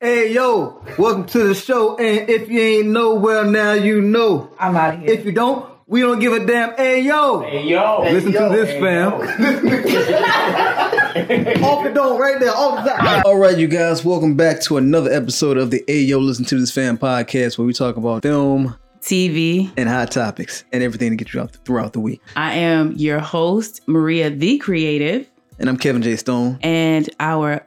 Hey yo, welcome to the show. And if you ain't know, well now you know. I'm out of here. If you don't, we don't give a damn. Hey yo, Hey yo. listen to this, fam. off the dome, right there, off the top. All right, you guys, welcome back to another episode of the Hey Yo, listen to this, fam podcast, where we talk about film TV. and hot topics and everything to get you out throughout the week. I am your host, Maria the Creative, And I'm Kevin J. Stone. and our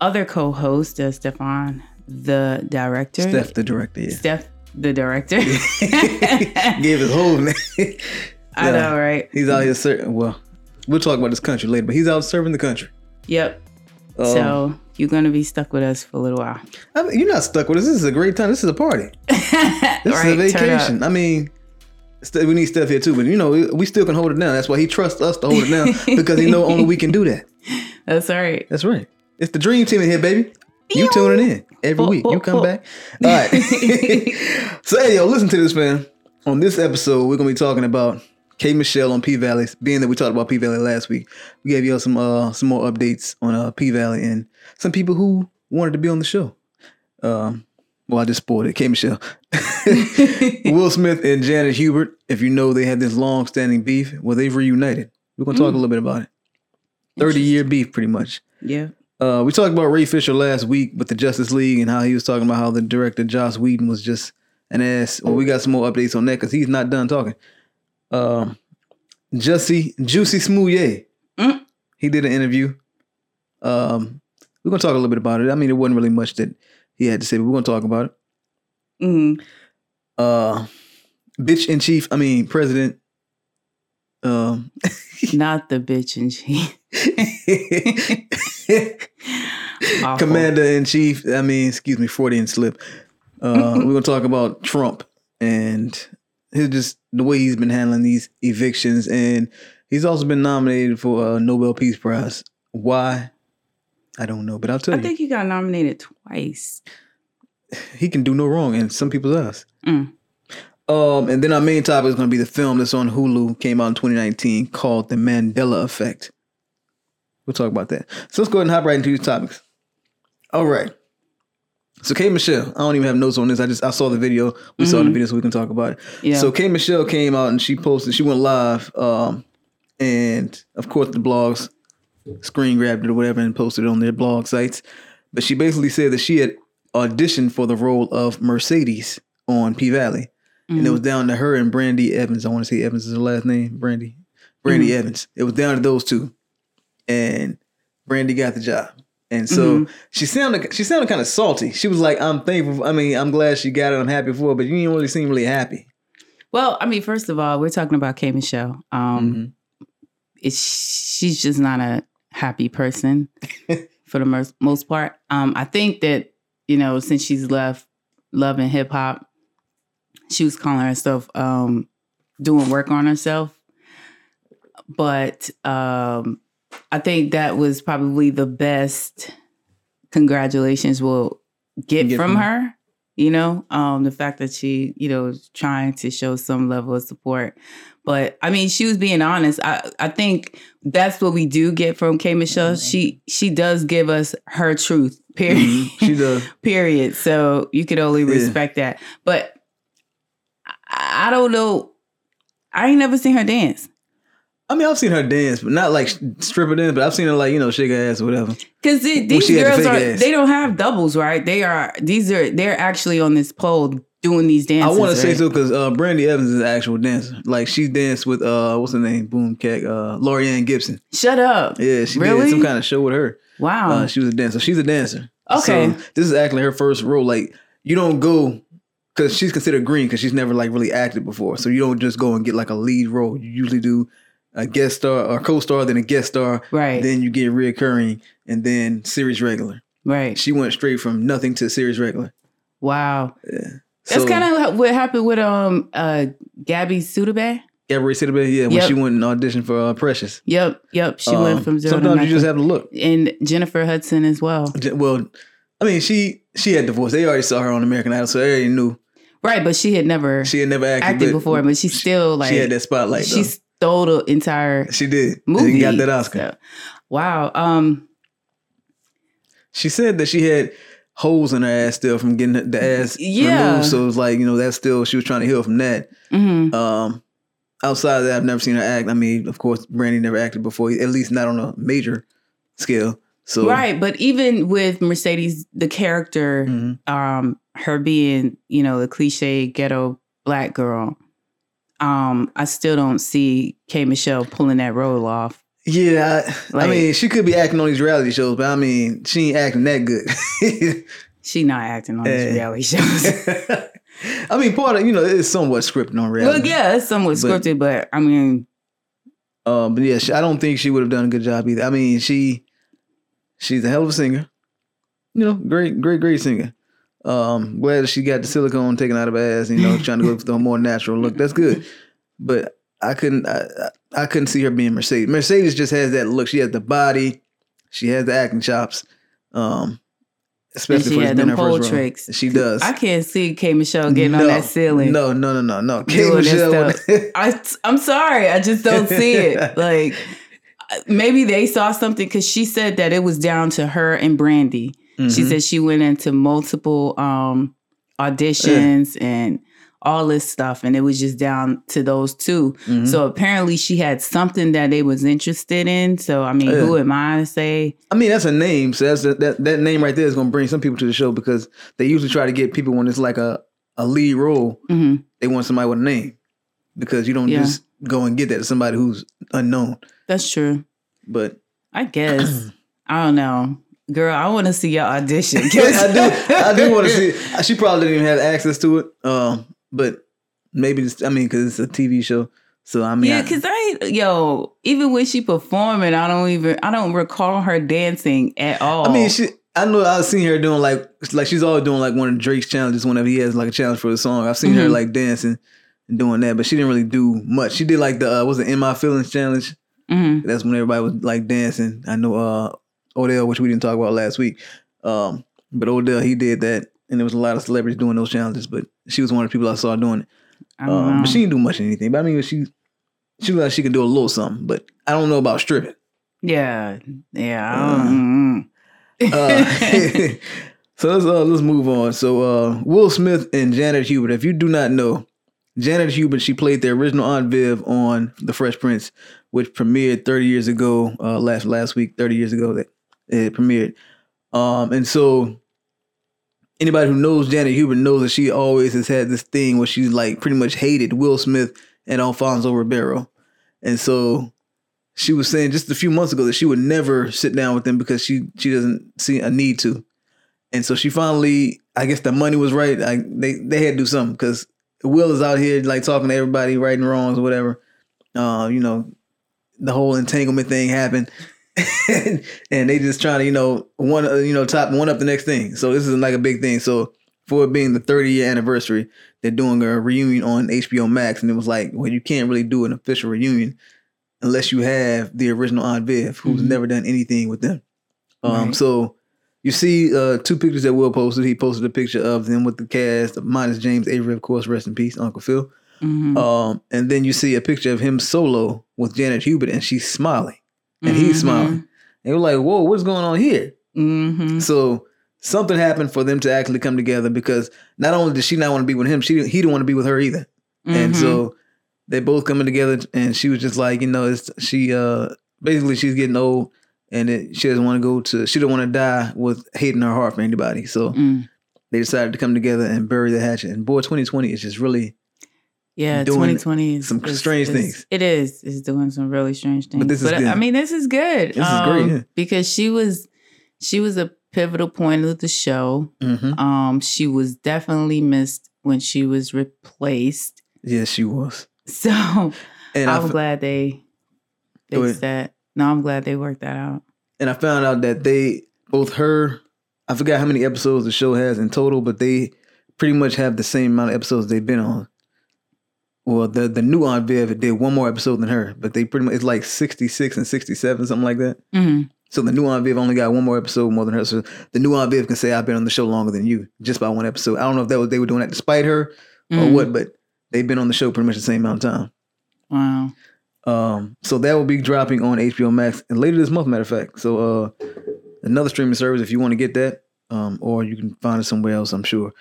other co-host, uh, Stefan, the director. Steph, the director, yeah. Steph, the director. Gave his whole name. I know, right? He's out here serving. Well, we'll talk about this country later, but he's out serving the country. Yep. Um, so you're gonna be stuck with us for a little while. I mean, you're not stuck with us. This is a great time. This is a party. This right? is a vacation. I mean, we need Steph here too, but you know, we- we still can hold it down. That's why he trusts us to hold it down because he know only we can do that. That's right. That's right. It's the dream team in here, baby. You tuning in every week. You come back. All right. so, hey, yo, listen to this, man. On this episode, we're gonna be talking about K Michelle on P Valley. Being that we talked about P Valley last week, we gave y'all some uh some more updates on uh P Valley and some people who wanted to be on the show. Um, well, I just spoiled it. K Michelle, Will Smith and Janet Hubert. If you know, they had this long-standing beef. Well, they've reunited. We're gonna talk a little bit about it. Thirty-year beef, pretty much. Yeah. Uh, we talked about Ray Fisher last week with the Justice League and how he was talking about how the director Joss Whedon was just an ass. Well, we got some more updates on that because he's not done talking. Um, Jussie Juicy Smollett, Mm. he did an interview. Um, we're gonna talk a little bit about it. I mean, it wasn't really much that he had to say, but we're gonna talk about it. hmm Uh, bitch in chief. I mean, president. Um, Not the bitch in she. Awful. Commander in chief. I mean, excuse me, Freudian slip. Uh, we're gonna talk about Trump and his just the way he's been handling these evictions, and he's also been nominated for a Nobel Peace Prize. Why? I don't know, but I'll tell I you, I think he got nominated twice. he can do no wrong in some people's eyes. Mm. Um, and then our main topic is going to be the film that's on Hulu, came out in 2019, called The Mandela Effect. We'll talk about that. So let's go ahead and hop right into these topics. All right. So K Michelle, I don't even have notes on this. I just I saw the video. We saw the mm-hmm. video, so we can talk about it. Yeah. So K Michelle came out and she posted. She went live, um, and of course the blogs screen grabbed it or whatever and posted it on their blog sites. But she basically said that she had auditioned for the role of Mercedes on P Valley, and it mm. was down to her and Brandee Evans. I want to say Evans is her last name. Brandee, Brandee mm-hmm. Evans. It was down to those two, and Brandee got the job. And so she sounded she sounded kind of salty. She was like, "I'm thankful. I mean, I'm glad she got it. I'm happy for her, but you didn't really seem really happy." Well, I mean, first of all, we're talking about K Michelle. Um, Mhm. it's she's just not a happy person for the most, most part. Um, I think that you know since she's left Love and Hip Hop, she was calling herself um, doing work on herself. But um, I think that was probably the best congratulations we'll get, Get from from her. You know, um, the fact that she, you know, is trying to show some level of support. But I mean, she was being honest. I, I think that's what we do get from K Michelle. She she does give us her truth. Period. Mhm. She does. period. So you could only Yeah. respect that. But I, I don't know. I ain't never seen her dance. I mean, I've seen her dance, but not like stripper dance. But I've seen her like you know shake her ass or whatever. Because these she had the girls are ass. they don't have doubles, right? They are these are they're actually on this pole doing these dances. I want to say so because uh, Brandee Evans is an actual dancer. Like she danced with uh, what's her name? Boom Kat, uh, Laurieann Gibson. Shut up. Yeah, she Really? did some kind of show with her. Wow. Uh, she was a dancer. She's a dancer. Okay. So this is actually her first role. Like you don't go because she's considered green because she's never like really acted before. So you don't just go and get like a lead role. You usually do a guest star or co-star, then a guest star, right. then you get reoccurring, and then series regular. right. She went straight from nothing to series regular. Wow. Yeah. That's So- kind of what happened with um uh Gabby Sudabay. Gabrielle Sidibe, yeah, when Yep. she went and auditioned for uh, Precious. Yep. Yep. She Um, went from zero to Sometimes you just have to look. and Jennifer Hudson as well. Well, I mean, she she had divorced. They already saw her on American Idol, so they already knew Right, but she had never she had never acted, acted before, but she still like she had that spotlight. she though. Stole the entire She did. movie. And got that Oscar. So, wow. Um She said that she had holes in her ass still from getting the ass Yeah. removed. So it was like you know that's still she was trying to heal from that. hmm Um, outside of that, I've never seen her act. I mean, of course, Brandee never acted before, at least not on a major scale. So Right, but even with Mercedes, the character, Mhm. um, her being, you know, the cliche ghetto black girl, um, I still don't see K Michelle pulling that role off. Yeah, I, I mean, she could be acting on these reality shows, but I mean, she ain't acting that good. She not acting on these reality shows. I mean, part of you know it's somewhat scripted on reality. well, yeah, it's somewhat But- scripted, but I mean, Um, but yeah, she, I don't think she would have done a good job either. I mean, she she's a hell of a singer. You know, great, great, great singer. Um, glad that she got the silicone taken out of her ass. You know, trying to go for the more natural look. That's good. But I couldn't, I, I couldn't see her being Mercedes. Mercedes just has that look. She has the body. She has the acting chops. Um, especially she for this had them pole first role. tricks. She does. I can't see K Michelle getting No, on that ceiling. No, no, no, no, no. K Michelle. I, I'm sorry, I just don't see it. Like maybe they saw something because she said that it was down to her and Brandee. She Mhm. said she went into multiple um, auditions and all this stuff, and it was just down to those 2 Mhm. So apparently, she had something that they was interested in. So I mean, Yeah. who am I to say? I mean, that's a name. So that's that that name right there is going to bring some people to the show because they usually try to get people when it's like a a lead role. hmm They want somebody with a name because you don't Yeah. just go and get that to somebody who's unknown. That's true. But I guess I don't know, girl. I want to see your audition. I do I do want to see. She probably didn't even have access to it. Um, but maybe just, I mean because it's a TV show. So I mean, yeah, because I yo, even when she performing, I don't even I don't recall her dancing at all. I mean, she. I know I've seen her doing like like she's always doing like one of Drake's challenges whenever he has like a challenge for the song. I've seen her Mhm. like dancing and doing that, but she didn't really do much. She did like the uh, was it In My Feelings challenge? hmm That's when everybody was like dancing. I know uh Odell, which we didn't talk about last week. Um, but Odell he did that, and there was a lot of celebrities doing those challenges. But she was one of the people I saw doing it. I don't Um, know. but she didn't do much of anything. But I mean, she she looked like she could do a little something. But I don't know about stripping. yeah, yeah. Uh. Uh, so let's uh, let's move on. So uh, Will Smith and Janet Hubert. If you do not know, Janet Hubert, she played the original Aunt Viv on The Fresh Prince, which premiered 30 years ago. Uh, last last week, 30 years ago that it premiered. Um, and so anybody who knows Janet Hubert knows that she always has had this thing where she's like pretty much hated Will Smith and Alfonso Ribeiro, and so she was saying just a few months ago that she would never sit down with them because she she doesn't see a need to, and so she finally, I guess the money was right. I, they they had to do something because Will is out here like talking to everybody, righting wrongs or whatever. Uh, you know, the whole entanglement thing happened, and they just trying to you know one uh, you know top one up the next thing. So this is like a big thing. So for it being the 30 year anniversary, they're doing a reunion on HBO Max, and it was like, well, you can't really do an official reunion unless you have the original Aunt Viv, who's Mhm. never done anything with them. Um, Right. so you see uh, two pictures that Will posted. He posted a picture of them with the cast, minus James Avery, of course, rest in peace, Uncle Phil. Mhm. Um, and then you see a picture of him solo with Janet Hubert, and she's smiling, and he's Mhm. smiling. And you're like, whoa, what's going on here? Mhm. So something happened for them to actually come together because not only did she not want to be with him, she he didn't want to be with her either. And Mhm. so they both coming together, and she was just like, you know, it's she uh basically she's getting old, and it, she doesn't want to go to she don't want to die with hate in her heart for anybody. So Mm. they decided to come together and bury the hatchet. And boy, 2020 is just really. Yeah, 2020 is some is- strange is- things. It is. It's doing some really strange things. this is I good. mean, this is good. This is great, um, yeah. because she was she was a pivotal point of the show. hmm Um, she was definitely missed when she was replaced. Yes, she was. So And I, I'm f- glad they fixed that. No, I'm glad they worked that out. and I found out that they both her. I forgot how many episodes the show has in total, but they pretty much have the same amount of episodes they've been on. Well, the the new Aunt Viv did one more episode than her, but they pretty much it's like sixty six and sixty seven, something like that. hmm So the new Aunt Viv only got one more episode more than her. So the new Aunt Viv can say I've been on the show longer than you just by one episode. I don't know if that was they were doing that to spite her or Mhm. what, but they've been on the show pretty much the same amount of time. Wow. Um, so that will be dropping on HBO Max and later this month, matter of fact. So uh, another streaming service if you want to get that. um, or you can find it somewhere else. I'm sure.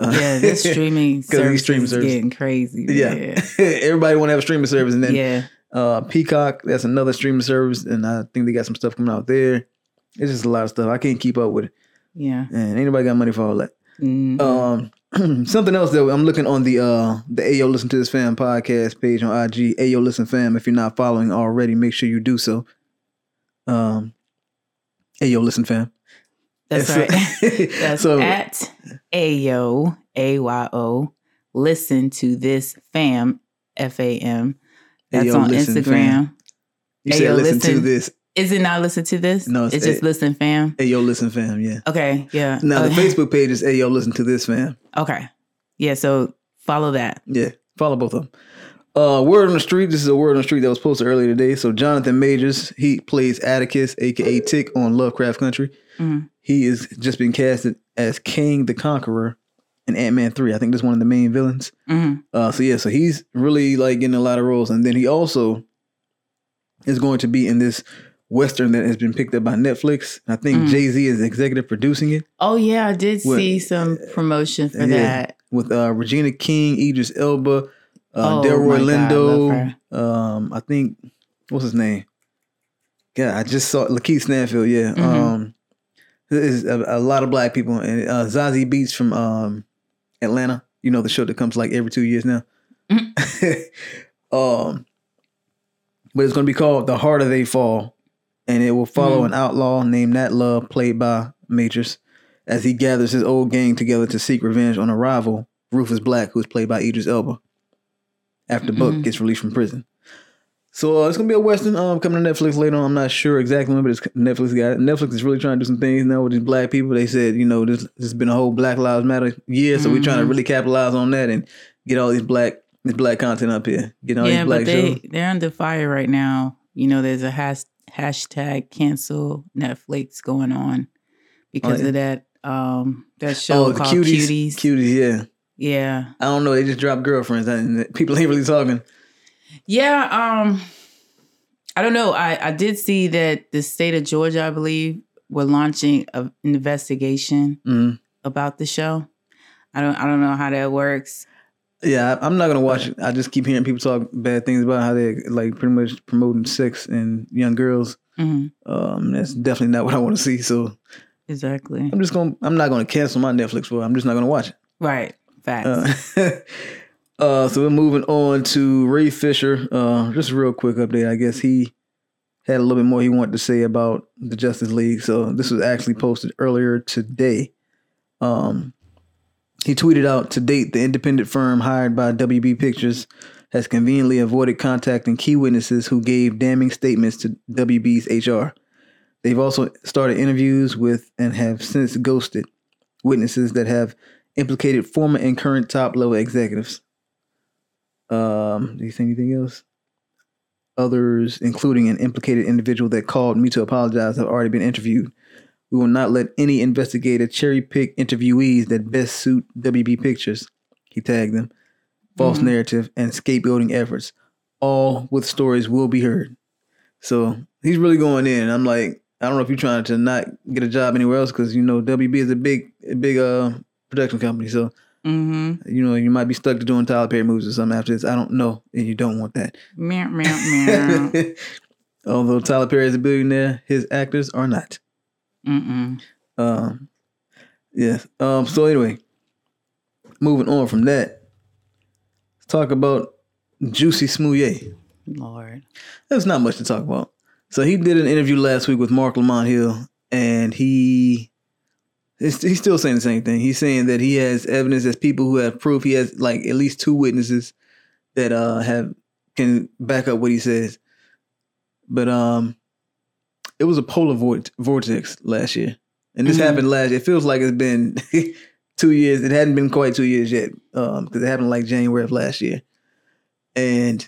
Yeah, this streaming service streaming is getting crazy. yeah, Yeah. everybody want to have a streaming service, and then yeah. uh, Peacock. That's another streaming service, and I think they got some stuff coming out there. It's just a lot of stuff. I can't keep up with it, Yeah. and anybody got money for all that. Mhm. Um, something else though, I'm looking on the uh the Ayo Listen to This Fam podcast page on IG. Ayo Listen Fam. If you're not following already, make sure you do so. Um, Ayo Listen Fam. That's so- right. That's so at Ayo, A Y O. Listen to this fam, F A M. That's Ayo on Listen Instagram. Fam. you said Ayo listen, to this. Is it not listen to this? No, it's it's, just listen fam. Ayo Listen Fam. Yeah. Okay, yeah. Now the Uh, Facebook page is Ayo Listen to This Fam. Okay. Yeah, so follow that. Yeah, follow both of them. Uh, word on the street. This is a word on the street that was posted earlier today. So Jonathan Majors, he plays Atticus, aka Tick, on Lovecraft Country. Mhm. He is just been casted as Kang the Conqueror in Ant Man Three. I think that's one of the main villains. hmm Uh, so yeah, so he's really like getting a lot of roles, and then he also is going to be in this western that has been picked up by Netflix. I think Mhm. Jay Z is executive producing it Oh yeah, I did What- see some promotion for Yeah. that. with uh, Regina King, Idris Elba, uh, Oh, Delroy my God, Lindo. love Um, I think what's his name? Yeah, I just saw Lakeith Stanfield. Yeah, Mhm. um, there's a, a lot of black people, and uh, Zazie Beetz from um, Atlanta. You know the show that comes like every two years now. um, but it's going to be called "The Harder They Fall," and it will follow Mhm. an outlaw named Nat Love, played by Majors, as he gathers his old gang together to seek revenge on a rival, Rufus Buck, who's played by Idris Elba. After Buck Mhm. gets released from prison. So uh, it's gonna be a western um, coming to Netflix later on. I'm not sure exactly when, but it's Netflix got it. Netflix is really trying to do some things now with these black people. They said, you know, this, this has been a whole Black Lives Matter year, so we're trying to Mhm. really capitalize on that and get all these black this black content up here. Get all yeah, these black but they shows. they're under fire right now. You know, there's a has, hashtag cancel Netflix going on because yeah. of that um that show Oh, the called cuties, Cuties. cuties, yeah. Yeah, I don't know. They just dropped girlfriends, and people ain't really talking. Yeah. Um, I don't know. I I did see that the state of Georgia, I believe, were launching an investigation Mm. about the show. I don't I don't know how that works. Yeah, I'm not gonna watch it. I just keep hearing people talk bad things about how they like pretty much promoting sex and young girls. hmm Um, that's definitely not what I want to see. So Exactly. I'm just gonna. I'm not gonna cancel my Netflix for. it. I'm just not gonna watch it. Right. Facts. Uh, uh, so we're moving on to Ray Fisher. Uh, just a real quick update. I guess he had a little bit more he wanted to say about the Justice League. So this was actually posted earlier today. Um, he tweeted out to date the independent firm hired by WB Pictures has conveniently avoided contacting key witnesses who gave damning statements to WB's HR. They've also started interviews with and have since ghosted witnesses that have implicated former and current top level executives. Um, do you say anything else? Others, including an implicated individual that called me to apologize, have already been interviewed. We will not let any investigator cherry pick interviewees that best suit WB Pictures. He tagged them. False Mhm. narrative and scapegoating efforts. All with stories will be heard. So he's really going in. I'm like, I don't know if you're trying to not get a job anywhere else because you know WB is a big, big uh production company. So mm-hmm. you know you might be stuck to doing Tyler Perry movies or something after this. I don't know, and you don't want that. Meow meow meow. Although Tyler Perry is a billionaire, his actors are not. Mm-mm. Um, yes. Um. So anyway, moving on from that, let's talk about Juicy Smollett. Lord. There's not much to talk about. So he did an interview last week with Marc Lamont Hill, and he he's, still saying the same thing. He's saying that he has evidence as people who have proof. He has like at least two witnesses that uh have can back up what he says. But um, it was a polar vort- vortex last year, and this Mhm. happened last. Year. It feels like it's been two years. It hadn't been quite two years yet, um, because it happened like January of last year, and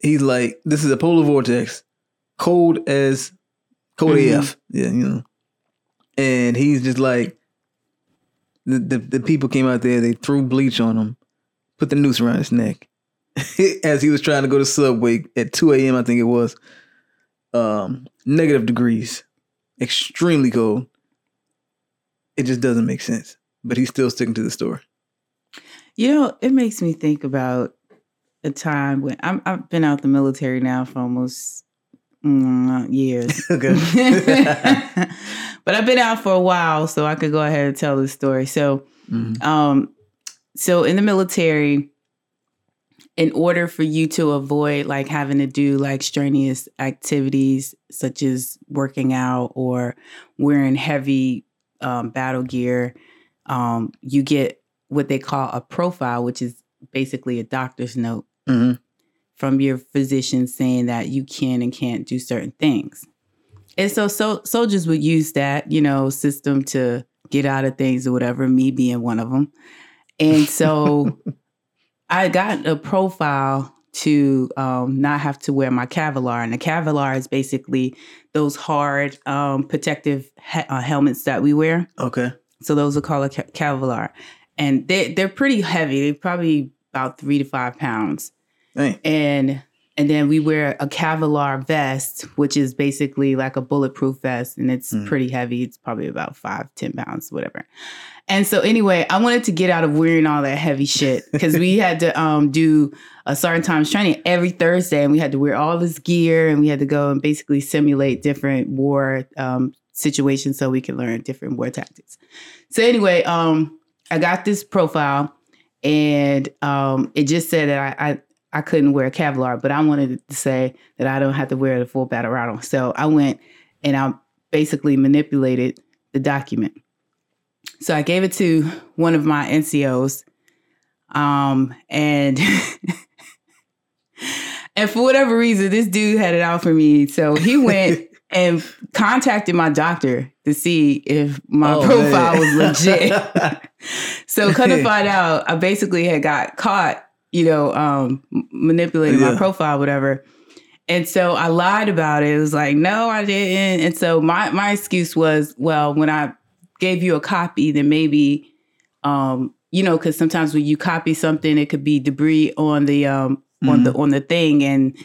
he's like, "This is a polar vortex, cold as cold Mhm. AF." Yeah, you know. And he's just like, the, the the people came out there. They threw bleach on him, put the noose around his neck, as he was trying to go to Subway at two a.m. I think it was. Um, negative degrees, extremely cold. it just doesn't make sense. But he's still sticking to the story. You know, it makes me think about a time when I'm, I've been out the military now for almost mm, years. Okay. but I've been out for a while, so I could go ahead and tell this story. So, Mhm. um, so in the military, in order for you to avoid like having to do like strenuous activities such as working out or wearing heavy um, battle gear, um, you get what they call a profile, which is basically a doctor's note Mhm. from your physician saying that you can and can't do certain things. And so, so soldiers would use that, you know, system to get out of things or whatever, me being one of them. And so I got a profile to um, not have to wear my Kevlar. And the Kevlar is basically those hard um, protective he- uh, helmets that we wear. Okay. So those are called a Ke- Kevlar. And they, they're pretty heavy. They're probably about three to five pounds Dang. and and then we wear a Kevlar vest, which is basically like a bulletproof vest, and it's Mm. pretty heavy. It's probably about five, ten pounds, whatever. And so anyway, I wanted to get out of wearing all that heavy shit because we had to um, do a certain times training every Thursday, and we had to wear all this gear, and we had to go and basically simulate different war um, situations so we can learn different war tactics. So anyway, um, I got this profile, and um, it just said that I, I I couldn't wear Kevlar, but I wanted to say that I don't have to wear the full battle rattle. So I went and I basically manipulated the document. So I gave it to one of my NCOs, um, and and for whatever reason, this dude had it out for me. So he went and contacted my doctor to see if my Oh, profile man. was legit. So come to find out, I basically had got caught, you know, um, m- manipulating my profile, whatever. And so I lied about it. It was like, no, I didn't. And so my my excuse was, well, when I gave you a copy, then maybe, um, you know, because sometimes when you copy something, it could be debris on the um on the on the thing, and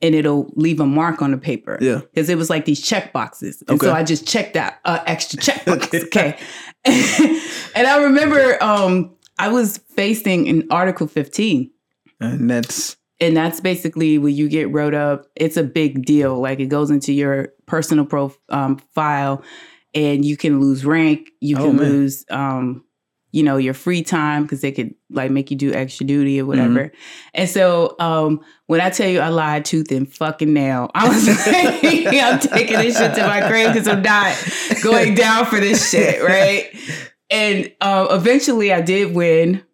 and it'll leave a mark on the paper yeah. because it was like these check boxes. And Okay. so I just checked that uh, extra check box. Okay. okay. and I remember um, I was facing an Article 15. And that's And that's basically when you get wrote up. It's a big deal. Like it goes into your personal profile um, file, and you can lose rank. You Oh, can man. lose, um, you know, your free time because they could like make you do extra duty or whatever. Mm-hmm. And so um, when I tell you I lied tooth and fucking nail, I was like, I'm taking this shit to my grave because I'm not going down for this shit, right? And um, eventually I did win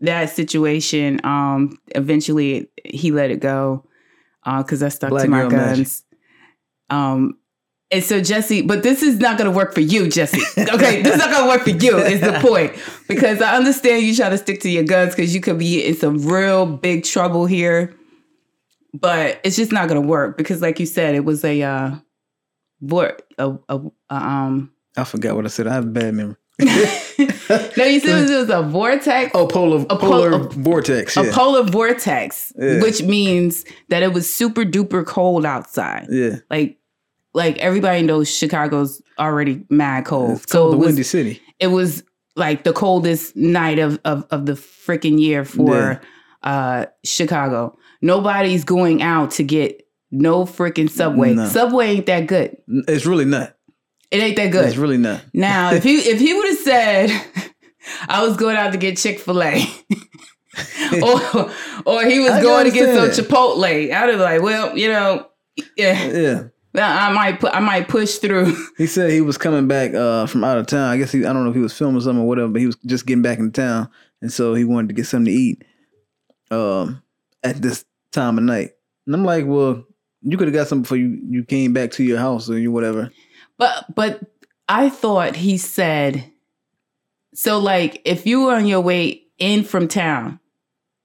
that situation. Um, eventually he let it go because I stuck Black to my magic. guns. Um, and so Jesse, but this is not going to work for you, Jesse. Okay, this is not going to work for you. Is the point because I understand you try to stick to your guns because you could be in some real big trouble here, but it's just not going to work because, like you said, it was a uh, vor- a, a, a um. I forgot what I said. I have a bad memory. No, you said it was, it was a vortex. Oh, polar A pol- polar a- vortex. a Yeah. polar vortex, Yeah. which means that it was super duper cold outside. yeah. Like, like everybody knows Chicago's already mad cold. It's so the it was, Windy City. it was like the coldest night of of, of the freaking year for uh Chicago. Nobody's going out to get no freaking subway. No. Subway ain't that good. It's really not. It ain't that good. It's really not. Now, if he if he would have said I was going out to get Chick Fil A, or or he was I going to get some Chipotle, I'd have like, well, you know, yeah, Yeah. I might put I might push through. He said he was coming back uh, from out of town. I guess he I don't know if he was filming something or whatever, but he was just getting back in town, and so he wanted to get something to eat um, at this time of night. And I'm like, well, you could have got something before you, you came back to your house or you whatever. But but I thought he said so like if you were on your way in from town,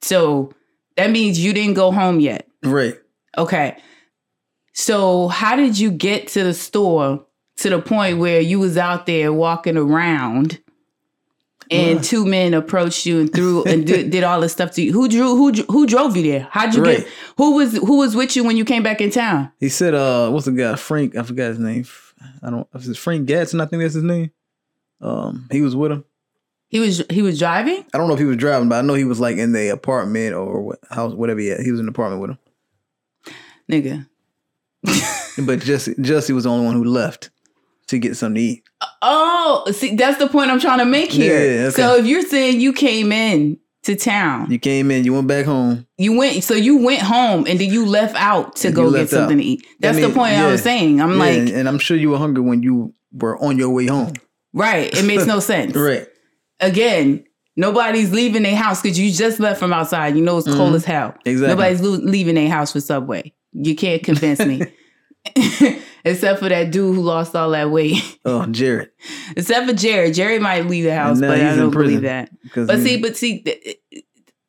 so that means you didn't go home yet. Right. Okay. So how did you get to the store to the point where you was out there walking around and two men approached you and threw and did, did all this stuff to you? Who drew who who drove you there? How'd you Right. get who was who was with you when you came back in town? He said, uh, what's the guy? Frank, I forgot his name. I don't, is it Frank Gatson? I think that's his name. Um, he was with him. He was he was driving. I don't know if he was driving, but I know he was like in the apartment or what house, whatever. He had. He was in the apartment with him. Nigga. But Jesse, Jesse was the only one who left to get something to eat. Oh, see, that's the point I'm trying to make here. Yeah, okay. So if you're saying you came in to town, You came in, you went back home. you went, so you went home and then you left out to You go get something out. to eat. That's mean, the point I was saying. I'm Yeah, like, and, and I'm sure you were hungry when you were on your way home. right? It makes no sense. Right. Again, nobody's leaving their house because you just left from outside. You know it's cold Mhm. as hell. Exactly. Nobody's leaving their house for Subway. You can't convince me. Except for that dude who lost all that weight. Oh, Jared. Except for Jared. Jared might leave the house, but I don't believe that. But see, but see,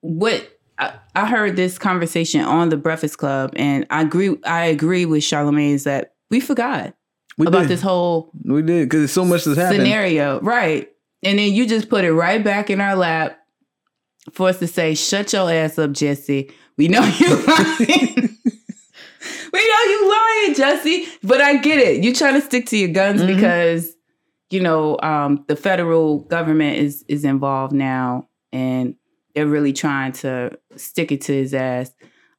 what I, I heard this conversation on the Breakfast Club, and I agree. I agree with Charlamagne is that we forgot we about did. this whole We did because so much has happened. scenario, right? And then you just put it right back in our lap for us to say, "Shut your ass up, Jesse. We know you lying. we know you lying, Jesse." But I get it. You're trying to stick to your guns Mhm. because you know um, the federal government is is involved now, and they're really trying to stick it to his ass.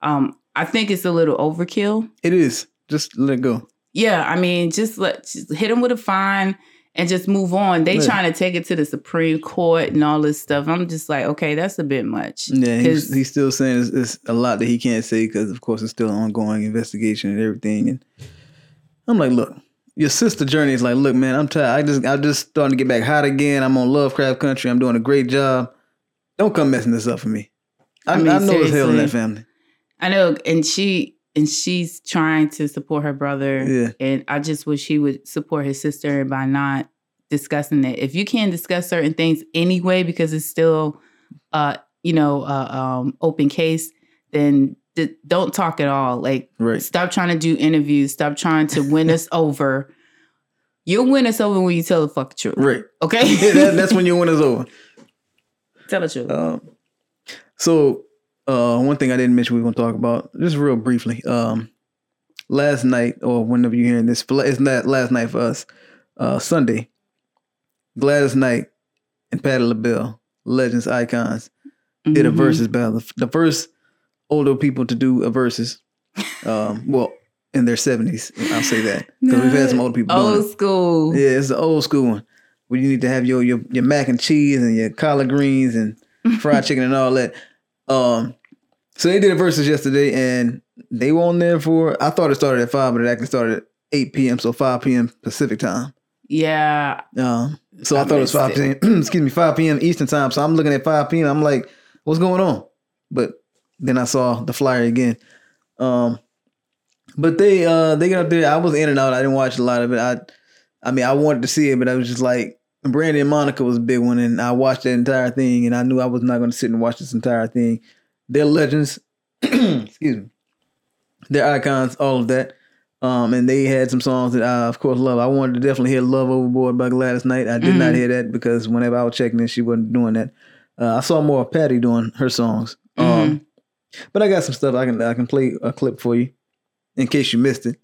Um, I think it's a little overkill. It is. Just let it go. Yeah, I mean, just let just hit him with a fine and just move on. They Yeah. trying to take it to the Supreme Court and all this stuff. I'm just like, okay, that's a bit much. Yeah, he's, he's still saying it's, it's a lot that he can't say because, of course, it's still an ongoing investigation and everything. And I'm like, look, your sister Jurnee is like, look, man, I'm tired. I just, I just starting to get back hot again. I'm on Lovecraft Country. I'm doing a great job. Don't come messing this up for me. I, I I, mean, know it's hell in that family. I know, and she and she's trying to support her brother. Yeah. And I just wish he would support his sister by not discussing it. If you can't discuss certain things anyway, because it's still, uh, you know, uh, um, open case, then d- don't talk at all. Like, Right. Stop trying to do interviews. Stop trying to win us over. You'll win us over when you tell the fuck truth. Right. Okay? that, that's when you win us over. tell the truth. Um, so uh, one thing I didn't mention we were going to talk about just real briefly. Um, last night or whenever you're hearing this, it's not last night for us. Uh, Sunday, Gladys Knight and Patti LaBelle, legends, icons, did a Mhm. versus battle. The first older people to do a versus. Um, well, in their seventies, I'll say that because we've had some older people Old it. school. Yeah, it's the old school one where you need to have your your, your mac and cheese and your collard greens and fried chicken and all that. Um, so they did a versus yesterday and they were on there for. I thought it started at five, but it actually started at eight p.m. So five p.m. Pacific time. Yeah. Um, so I, I thought it was five p.m. excuse me, five p.m. Eastern time. So I'm looking at five p.m. I'm like, what's going on? But then I saw the flyer again. Um, but they uh they got up there. I was in and out. I didn't watch a lot of it. I I mean I wanted to see it, but I was just like Brandy and Monica was a big one, and I watched that entire thing, and I knew I was not going to sit and watch this entire thing. They're legends. Excuse me. They're icons, all of that. Um, and they had some songs that I, of course, love. I wanted to definitely hear "Love Overboard" by Gladys Knight. I did not Mhm. hear that because whenever I was checking it, she wasn't doing that. Uh, I saw more of Patti doing her songs. Um, but I got some stuff I can I can play a clip for you in case you missed it.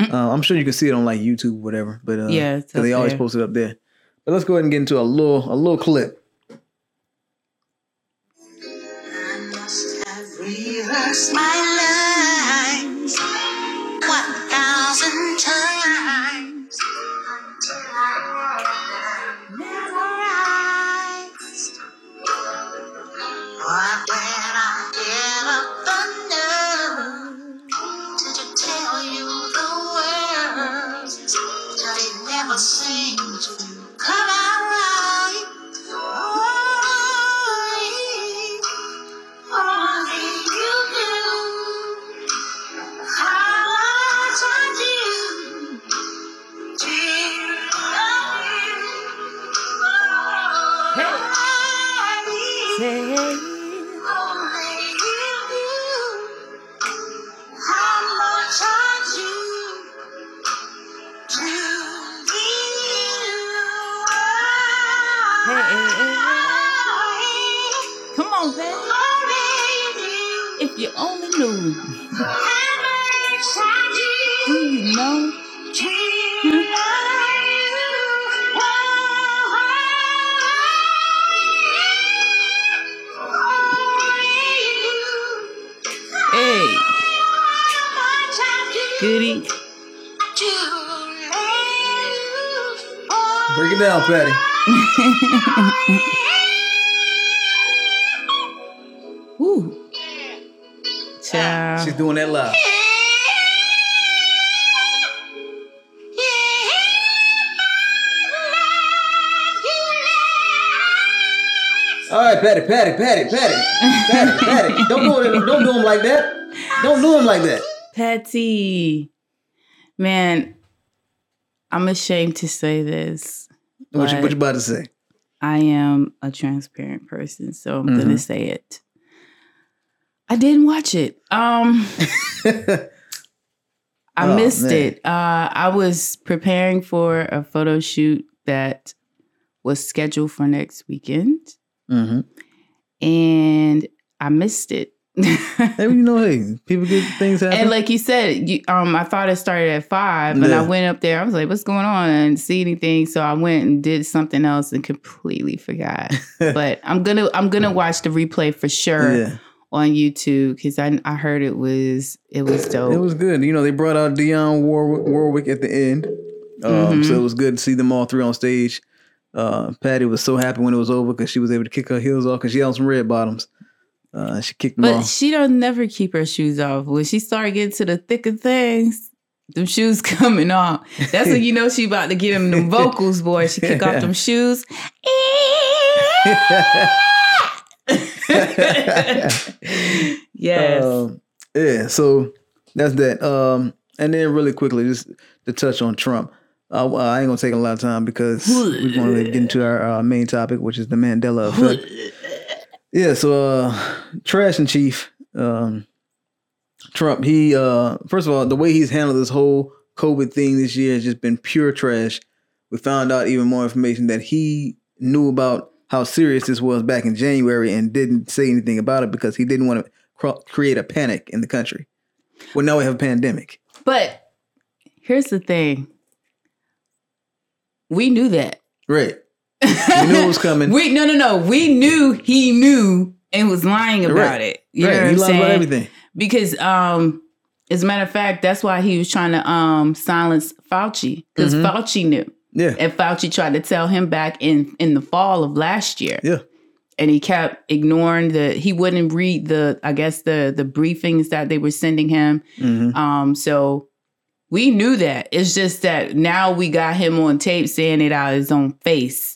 Mm. Uh, I'm sure you can see it on like YouTube, or whatever. But uh, Yeah, they always post it up there. But let's go ahead and get into a little a little clip. My lines one thousand times. Hey, hey, hey. Come on, baby. If you only knew. Do you know? Hey. Goody. Break it down, Patti. Woo. Child. She's doing that live. All right, Patti, Patti, Patti, Patti, Patti, Patti. Don't do it. Don't do him like that. Don't do him like that. Patti. Man, I'm ashamed to say this. What you, what you about to say? I am a transparent person, so I'm gonna Mhm. say it. I didn't watch it. Um I Oh, missed man. it. Uh I was preparing for a photo shoot that was scheduled for next weekend mm-hmm. and I missed it. You know, hey, people get things happen. And like you said, you, um, I thought it started at five, and I went up there. I was like, "What's going on?" I didn't see anything, so I went and did something else and completely forgot. but I'm gonna I'm gonna watch the replay for sure yeah, on YouTube because I I heard it was it was dope. it was good. You know, they brought out Dionne War- Warwick at the end, um, Mhm. so it was good to see them all three on stage. Uh, Patti was so happy when it was over because she was able to kick her heels off because she had some red bottoms. Uh, she kicked but off. she don't never keep her shoes off. When she started getting to the thick of things, them shoes coming off. That's when you know she about to get him them vocals, boy. She kick off them shoes. yes. Um, yeah, so that's that. Um, and then really quickly, just to touch on Trump. Uh, I ain't gonna take a lot of time because we're gonna get into our uh, main topic, which is the Mandela effect. Yeah, so uh, Trash and Chief, um, Trump, he uh, first of all, the way he's handled this whole COVID thing this year has just been pure trash. We found out even more information that he knew about how serious this was back in January and didn't say anything about it because he didn't want to cr- create a panic in the country. Well, now we have a pandemic. But here's the thing. We knew that. Right. We knew it was coming. we no no no. We knew he knew and was lying about Right. it. You know right. what He I'm lied saying? about everything. Because um as a matter of fact, that's why he was trying to um silence Fauci. Because Mhm. Fauci knew. Yeah. And Fauci tried to tell him back in in the fall of last year. Yeah. And he kept ignoring the he wouldn't read the I guess the the briefings that they were sending him. hmm Um, so we knew that. It's just that now we got him on tape saying it out of his own face.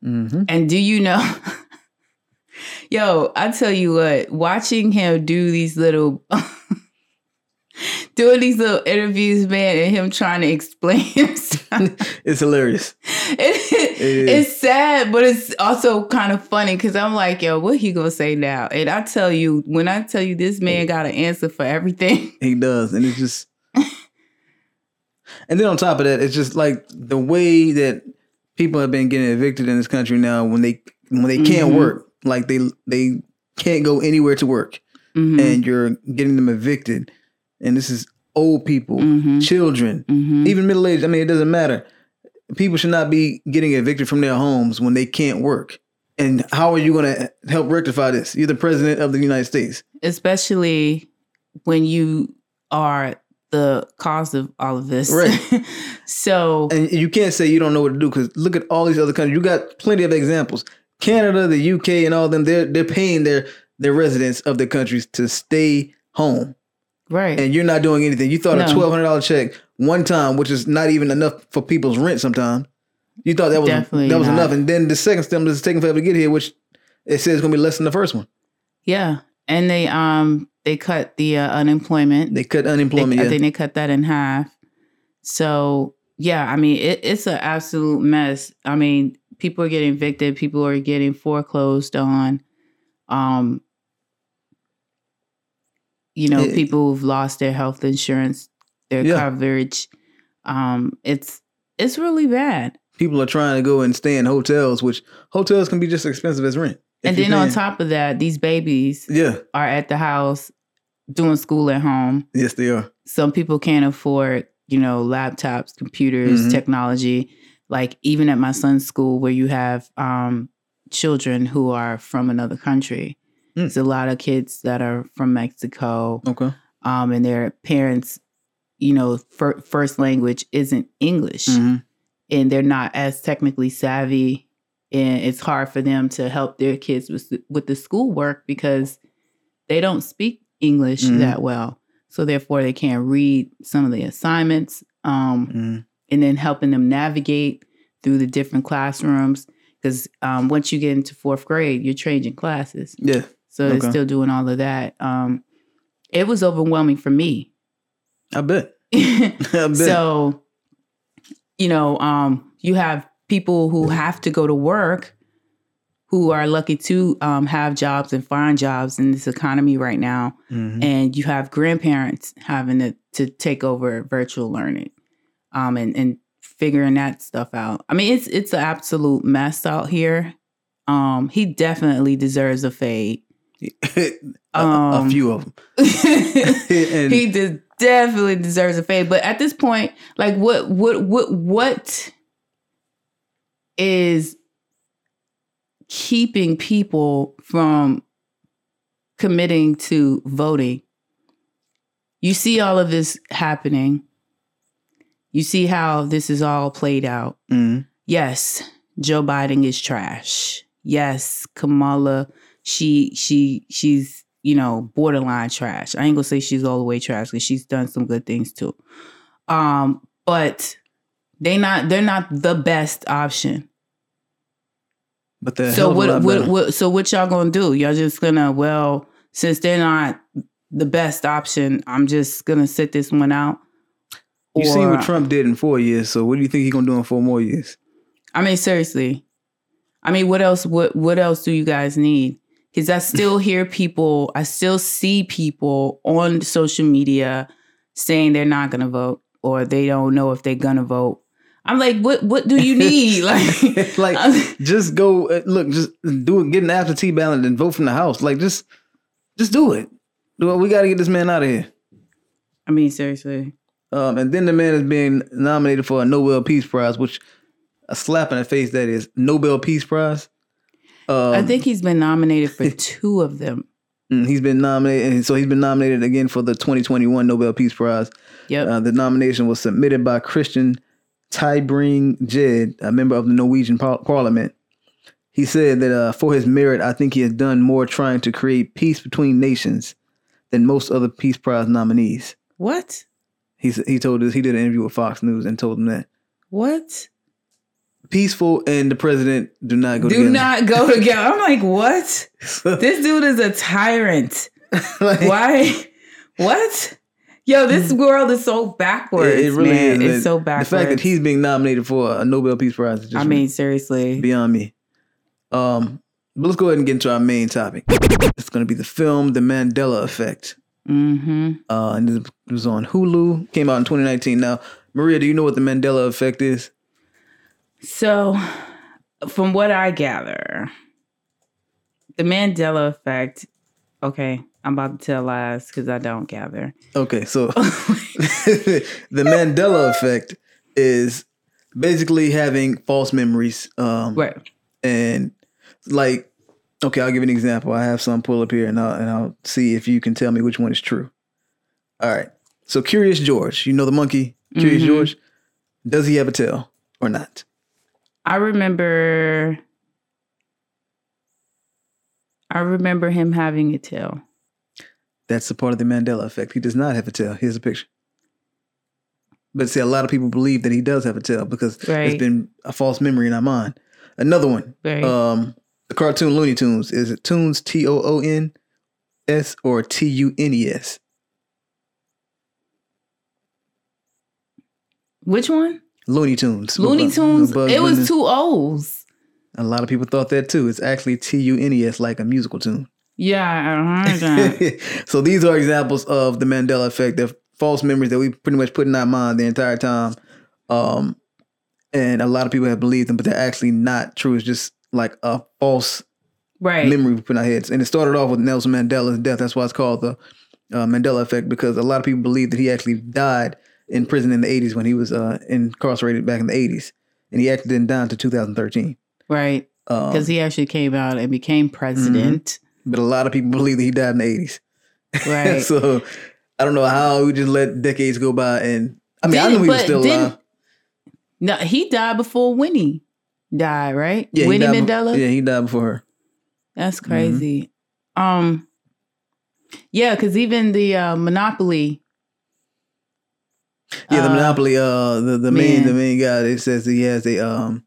Hmm And do you know? Yo, I tell you what, watching him do these little doing these little interviews, man, and him trying to explain himself. It's hilarious. it, is. it's sad, but it's also kind of funny because I'm like, yo, what he gonna say now? And I tell you, when I tell you this man got an answer for everything. He does, and it's just. and then on top of that, it's just like the way that people have been getting evicted in this country now when they when they can't Mhm. work, like they they can't go anywhere to work, Mhm, and you're getting them evicted, and this is old people, mhm, children, mhm. even middle aged. I mean, it doesn't matter. People should not be getting evicted from their homes when they can't work. And how are you going to help rectify this? You're the president of the United States. especially when you are the cause of all of this. Right. so and you can't say you don't know what to do because look at all these other countries. You got plenty of examples. Canada, the UK, and all them. They're they're paying their their residents of their countries to stay home, right. and you're not doing anything. You thought a twelve hundred dollar check one time, which is not even enough for people's rent. Sometimes you thought that was Definitely that was not. enough, and then the second stimulus is taking forever to get here, which it says it's going to be less than the first one. yeah. And they um they cut the uh, unemployment. They cut They- unemployment. I think they cut that in half. So yeah, I mean it, it's an absolute mess. I mean, people are getting evicted, people are getting foreclosed on. Um, you know, It- people who've lost their health insurance, their Yeah. coverage. Um, it's it's really bad. People are trying to go and stay in hotels, which hotels can be just as expensive as rent. if and then on top of that, these babies yeah, are at the house doing school at home. yes, they are. some people can't afford, you know, laptops, computers, Mhm. technology. Like even at my son's school, where you have um, children who are from another country, Mm. there's a lot of kids that are from Mexico, Okay. um, and their parents you know, fir- first language isn't English Mhm. and they're not as technically savvy and it's hard for them to help their kids with with the schoolwork because they don't speak English Mhm. that well. So therefore they can't read some of the assignments um Mhm. and then helping them navigate through the different classrooms because um, once you get into fourth grade you're changing classes Yeah. so they're still doing all of that um, it was overwhelming for me I bet. I bet. so you know um, you have people who have to go to work who are lucky to um, have jobs and find jobs in this economy right now Mhm. and you have grandparents having to, to take over virtual learning um, and, and figuring that stuff out. I mean, it's it's an absolute mess out here. Um, he definitely deserves a fade. a, a Um, few of them. And- he de- definitely deserves a fade. But at this point, like, what what what what is keeping people from committing to voting? You see all of this happening. You see how this is all played out. Mhm. Yes, Joe Biden is trash. Yes, Kamala, she she she's you know borderline trash. I ain't gonna say she's all the way trash because she's done some good things too. Um, but they not they're not the best option. But the so what what what so what y'all gonna do? Y'all just gonna well since they're not the best option, I'm just gonna sit this one out. You seen what Trump did in four years, so what do you think he's gonna do in four more years? I mean, seriously. I mean, what else? What What else do you guys need? Because I still hear people, I still see people on social media saying they're not to vote or they don't know if they're to vote. I'm like, what? What do you need? like, like I'm- just go uh, look, just do it, get an absentee ballot and vote from the house. Like just just do it. Do it. We gotta get this man out of here. I mean, seriously. Um, and then the man is being nominated for a Nobel Peace Prize, which a slap in the face that is Nobel Peace Prize. Um, I think he's been nominated for two of them. mm, he's been nominated, and so he's been nominated again for the 2021 Nobel Peace Prize. Yep. Uh, the nomination was submitted by Christian Tybring-Gjedde, a member of the Norwegian par- Parliament. He said that uh, for his merit, I think he has done more trying to create peace between nations than most other Peace Prize nominees. what? He he told us he did an interview with Fox News and told them that What? peaceful and the president do not go Do together. not go together. I'm like, what? This dude is a tyrant. Like, Why? what? Yo, this world is so backwards. It, it really man. is. It's so backwards. The fact that he's being nominated for a Nobel Peace Prize is just I mean, seriously. beyond me. Um, but let's go ahead and get into our main topic. It's going to be the film The Mandela Effect. Mm-hmm. Uh, and it was on Hulu. Came out in 2019. Now, Maria, do you know what the Mandela Effect is? So, from what I gather, the Mandela effect. Okay, I'm about to tell lies because I don't gather. Okay, so the Mandela Effect is basically having false memories. Um, Right. and like okay i'll give an example i have some pull up here and i'll, and I'll see if you can tell me which one is true all right so curious george you know the monkey curious Mhm. george does he have a tail or not I remember. I remember him having a tail. That's a part of the mandela effect he does not have a tail here's a picture but see a lot of people believe that he does have a tail because it's been a false memory in our mind another one Right. um the cartoon looney tunes is it tunes t-o-o-n-s or t-u-n-e-s Which one? Looney Tunes. Looney Tunes. Bugs It was two O's. A lot of people thought that too. It's actually T U N E S, like a musical tune. Yeah, I heard that. so these are examples of the Mandela effect. They're false memories that we pretty much put in our mind the entire time. Um, and a lot of people have believed them, but they're actually not true. It's just like a false right. memory we put in our heads. And it started off with Nelson Mandela's death. That's why it's called the uh, Mandela effect because a lot of people believe that he actually died in prison in the 80s when he was uh, incarcerated back in the 80s. And he actually didn't die until 2013. Right. Um, Because he actually came out and became president. But a lot of people believe that he died in the 80s. Right. so I don't know how we just let decades go by, and I mean, I Didn't- knew he was still alive. No, he died before Winnie died, right? Yeah, Winnie died be- Mandela. yeah, he died before her. That's crazy. Um, yeah, because even the uh, Monopoly. Yeah, the uh, Monopoly. Uh, the the main the main guy. It says he has a um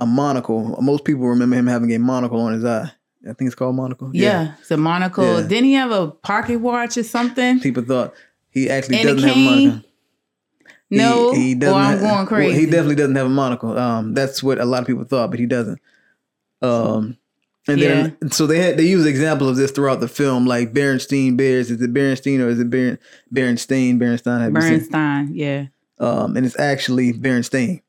a monocle. Most people remember him having a monocle on his eye. I think it's called monocle. Yeah, it's a monocle. Yeah. Didn't he have a pocket watch or something? People thought he actually And doesn't have a cane? monocle. He- No, he, or I'm going well, crazy. he definitely doesn't have a monocle. Um, that's what a lot of people thought, but he doesn't. Um, and then so they had they use examples of this throughout the film, like Berenstein Bears. Is it Berenstein or is it Beren, Berenstein? Berenstein. Have? Bernstein. Yeah, Um, and it's actually Berenstain.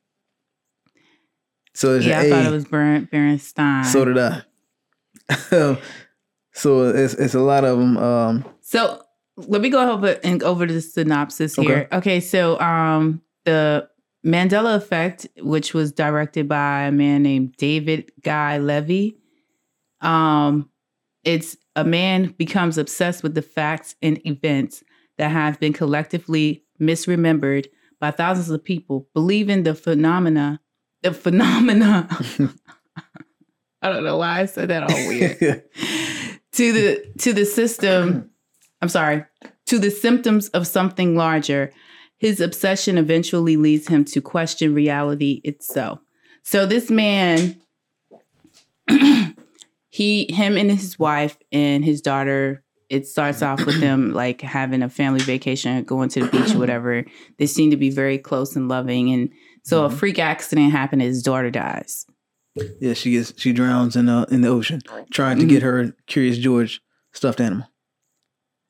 So yeah. I thought it was Bern, Bernstein. So did I. so it's it's a lot of them. Um, So let me go over and over the synopsis here. Okay. so um the Mandela Effect, which was directed by a man named David Guy Levy. Um, it's a man becomes obsessed with the facts and events that have been collectively misremembered by thousands of people, believing the phenomena, the phenomena. I don't know why I said that all weird. To the to the system i'm sorry to the symptoms of something larger his obsession eventually leads him to question reality itself. So this man he him and his wife and his daughter it starts off with them like having a family vacation going to the beach or whatever. They seem to be very close and loving. And so a mm-hmm. freak accident happened his daughter dies yeah, she gets she drowns in uh, in the ocean trying to get her Curious George stuffed animal.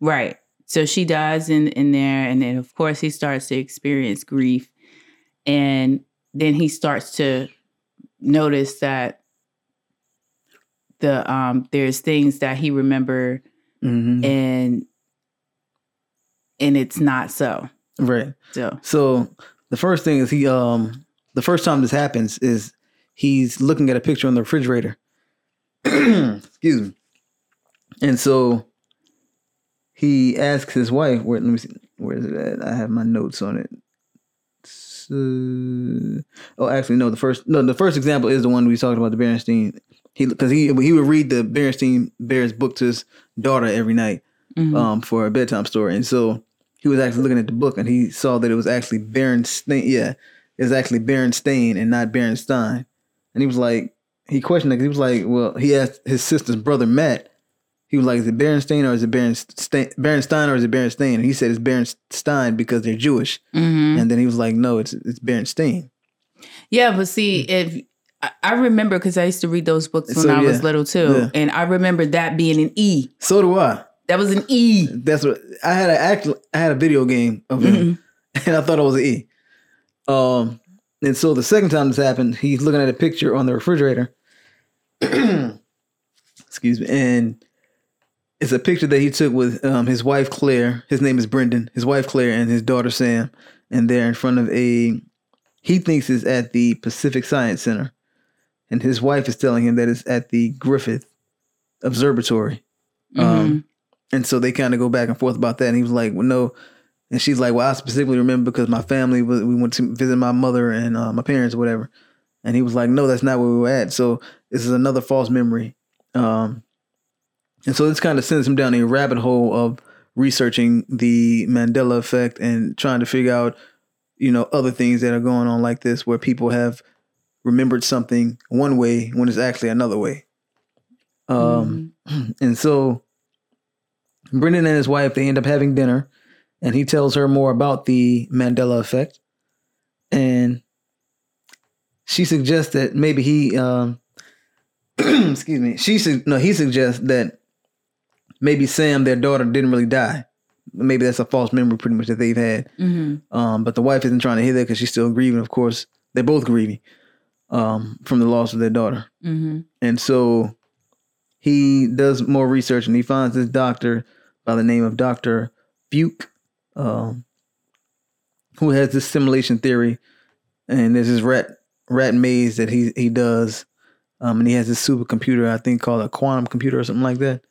Right. So she dies in in there, and then of course he starts to experience grief, and then he starts to notice that the um there's things that he remember hmm and and it's not so. Right. So So the first thing is he um the first time this happens is he's looking at a picture on the refrigerator. Excuse me. And so he asks his wife, where let me see where is it at? I have my notes on it. Oh actually no, the first no, the first example is the one we talked about, the Berenstein. He because he he would read the Berenstein Bears book to his daughter every night mhm. um, for a bedtime story. And so he was actually looking at the book and he saw that it was actually Berenstain. Yeah, it was actually Berenstain and not Berenstein. And he was like, he questioned it. he was like, well, he asked his sister's brother Matt. He was like, is it Berenstain or is it Berenstain, Berenstein or is it Berenstain? And he said it's Berenstein because they're Jewish. Mhm. And then he was like, no, it's it's Berenstain. yeah, but see if. I- remember because I used to read those books when So, I was yeah. little too, Yeah. and I remember that being an E. So do I. That was an E. That's what I had. A act. I had a video game of him. Mhm. and I thought it was an E. Um, and so the second time this happened, he's looking at a picture on the refrigerator. Excuse me, and it's a picture that he took with um, his wife Claire. His name is Brendan. His wife Claire and his daughter Sam, and they're in front of a. He thinks is at the Pacific Science Center, and his wife is telling him that it's at the Griffith Observatory. Um, and so they kind of go back and forth about that. And he was like, well, no. And she's like, well, I specifically remember because my family was, we went to visit my mother and uh, my parents or whatever. And he was like, no, that's not where we were at. So this is another false memory. Um, and so this kind of sends him down a rabbit hole of researching the Mandela effect and trying to figure out, you know, other things that are going on like this where people have remembered something one way when it's actually another way. Um, and so Brendan and his wife they end up having dinner, and he tells her more about the Mandela effect, and she suggests that maybe he, um, excuse me, she su- no, he suggests that maybe Sam, their daughter, didn't really die. Maybe that's a false memory, pretty much that they've had. hmm Um, but the wife isn't trying to hear that because she's still grieving. Of course, they're both grieving um, from the loss of their daughter. hmm And so he does more research and he finds this doctor by the name of Dr. Buke, um, who has this simulation theory. And there's this rat rat maze that he he does. Um, and he has this supercomputer, I think called a quantum computer or something like that.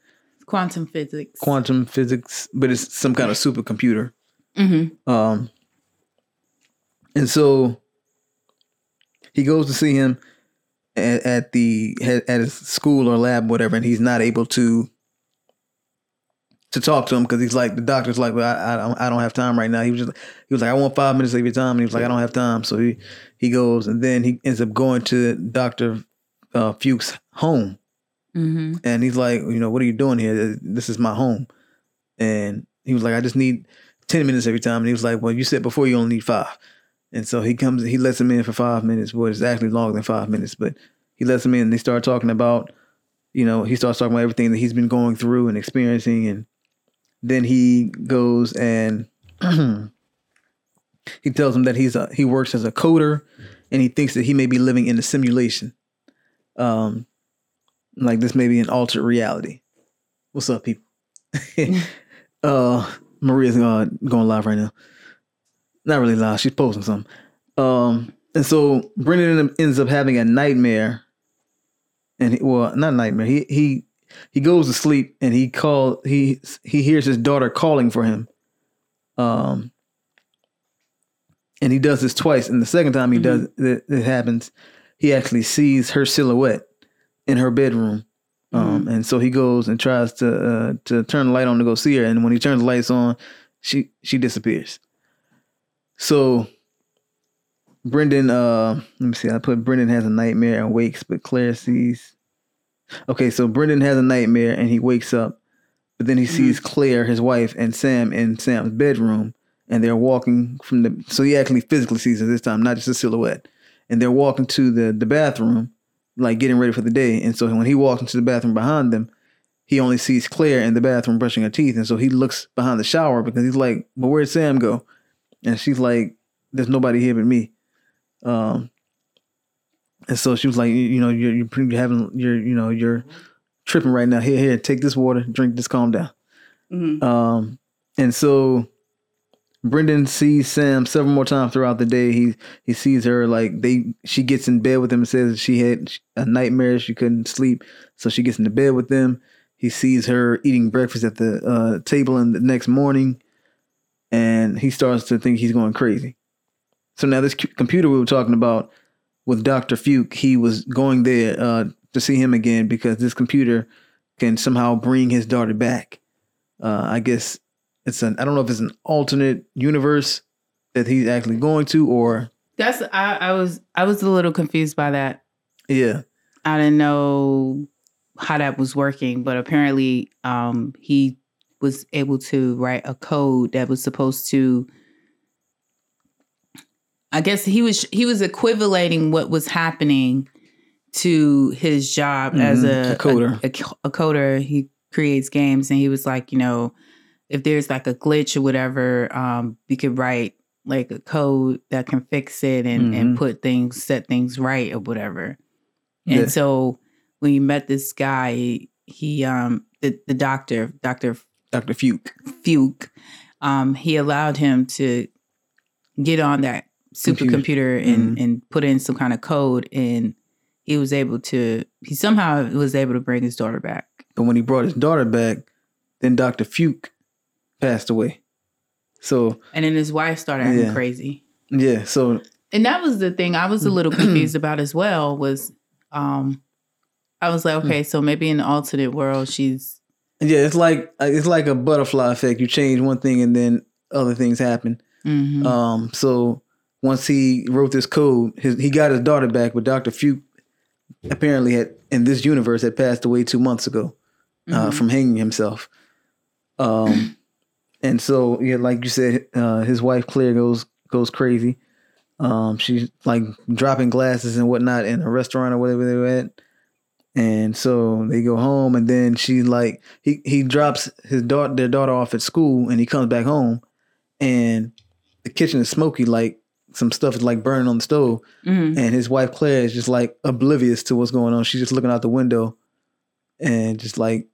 Quantum physics. quantum physics, but it's some kind of supercomputer. mm-hmm. Um, and so he goes to see him at, at the at at his school or lab, whatever, and he's not able to to talk to him because he's like the doctor's like, well, I, I don't I don't have time right now. He was just he was like, I want five minutes of your time, and he was like, I don't have time. So he he goes, and then he ends up going to Doctor uh, Fuchs' home, Mm-hmm. and he's like, you know, what are you doing here? This is my home. And he was like, I just need 10 minutes every time. And he was like, well, you said before you only need five. And so he comes, he lets him in for five minutes. Well, it's actually longer than five minutes, but he lets him in and they start talking about, you know, he starts talking about everything that he's been going through and experiencing. And then he goes and he tells him that he's a, he works as a coder and he thinks that he may be living in a simulation. Um, like this may be an altered reality. What's up, people? uh, Maria's going live right now. Not really live. She's posting something. Um, and so Brendan ends up having a nightmare, and he, well, not nightmare. He he he goes to sleep and he call he he hears his daughter calling for him. Um, and he does this twice. And the second time he does it, it happens, he actually sees her silhouette in her bedroom. Um, and so he goes and tries to uh, to turn the light on to go see her, and when he turns the lights on, she she disappears. So Brendan, uh, let me see. I put Brendan has a nightmare and wakes, but Claire sees. Okay, so Brendan has a nightmare and he wakes up, but then he sees Claire, his wife, and Sam in Sam's bedroom, and they're walking from the. So he actually physically sees her this time, not just a silhouette, and they're walking to the the bathroom, like getting ready for the day. And so when he walks into the bathroom behind them, he only sees Claire in the bathroom brushing her teeth, and so he looks behind the shower because he's like, "But where'd Sam go?" And she's like, "There's nobody here but me." Um, and so she was like, "You, know, you're you're having you're you know you're tripping right now. Here, here, take this water, drink this, calm down." Mm-hmm. Um, and so Brendan sees Sam several more times throughout the day. He he sees her like they she gets in bed with him and says she had a nightmare, she couldn't sleep, so she gets into bed with them. He sees her eating breakfast at the uh, table in the next morning, and he starts to think he's going crazy. So now this computer we were talking about with Doctor Fuchs, he was going there uh, to see him again because this computer can somehow bring his daughter back. Uh, I guess it's an I don't know if it's an alternate universe that he's actually going to or That's I, I was I was a little confused by that. yeah I didn't know how that was working, but apparently um, he was able to write a code that was supposed to. I guess he was he was equivalating what was happening to his job as Mhm, a, a coder. A, a coder. He creates games, and he was like, you know, if there's like a glitch or whatever, um, we could write like a code that can fix it and and Mhm. put things, set things right or whatever. And Yeah. so when you met this guy, he, he um the, the doctor, Dr. Doctor Fuchs. Fuchs, um, he allowed him to get on that. Supercomputer and, and put in some kind of code and he was able to he somehow was able to bring his daughter back. But when he brought his daughter back, then Doctor Fuchs passed away. So And then his wife started acting Yeah. crazy. yeah, so And that was the thing I was a little confused about as well was um I was like, okay, so maybe in the alternate world she's yeah, it's like it's like a butterfly effect. You change one thing and then other things happen. mhm. Um, so once he wrote this code, his, he got his daughter back, but Doctor Fuchs apparently had in this universe had passed away two months ago uh, Mhm. from hanging himself. Um, and so yeah, like you said, uh, his wife Claire goes goes crazy. Um, she's like dropping glasses and whatnot in a restaurant or whatever they were at. And so they go home, and then she like he he drops his daughter their daughter off at school, and he comes back home, and the kitchen is smoky, like some stuff is like burning on the stove, Mhm. and his wife Claire is just like oblivious to what's going on. She's just looking out the window, and just like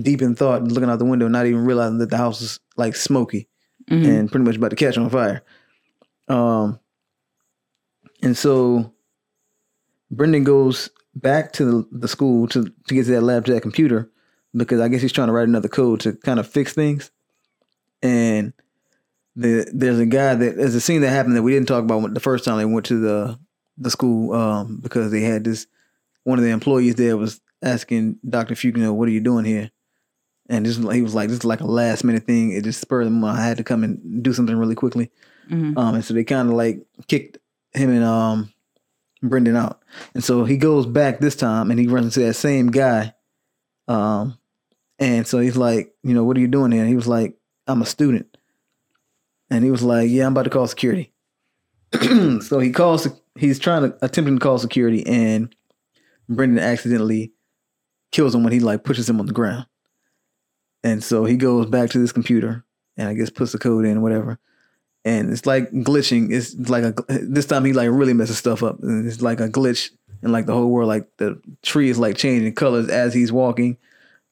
deep in thought, looking out the window, not even realizing that the house is like smoky Mhm. and pretty much about to catch on fire. Um, and so Brendan goes back to the, the school to, to get to that lab to that computer because I guess he's trying to write another code to kind of fix things. And the there's a guy that there's a scene that happened that we didn't talk about the first time they went to the the school um, because they had this one of the employees there was asking Dr. Fugino, "What are you doing here?" And this he was like, "This is like a last minute thing. It just spurred them on. I had to come and do something really quickly." Mhm. Um, and so they kind of like kicked him and um Brendan out. And so he goes back this time and he runs into that same guy. Um, and so he's like, you know, what are you doing here? And he was like, I'm a student. And he was like, yeah, I'm about to call security. so he calls, he's trying to attempting to call security, and Brendan accidentally kills him when he like pushes him on the ground. And so he goes back to this computer and I guess puts the code in, whatever and it's like glitching. It's like a this time he like really messes stuff up, and it's like a glitch and like the whole world. Like the tree is like changing colors as he's walking.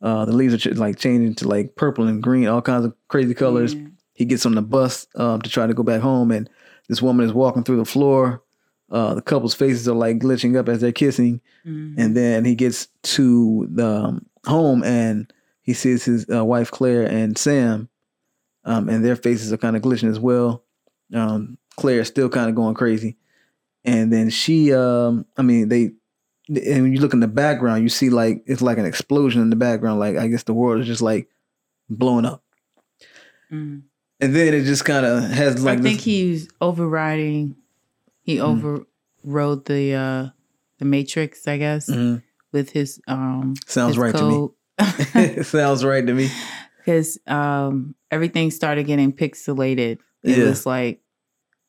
Uh, the leaves are ch- like changing to like purple and green, all kinds of crazy colors. Yeah. He gets on the bus um, to try to go back home, and this woman is walking through the floor. Uh, the couple's faces are like glitching up as they're kissing, Mhm. and then he gets to the um, home and he sees his uh, wife Claire and Sam, um, and their faces are kind of glitching as well. Um, Claire is still kind of going crazy, and then she, um, I mean, they, and when you look in the background, you see like it's like an explosion in the background. Like I guess the world is just like blowing up, Mhm. And then it just kind of has like I think this, he's overriding. He Mm. overrode the uh the Matrix, I guess, Mhm. with his um sounds his right to me. sounds right to me. because um everything started getting pixelated. It Yeah. was like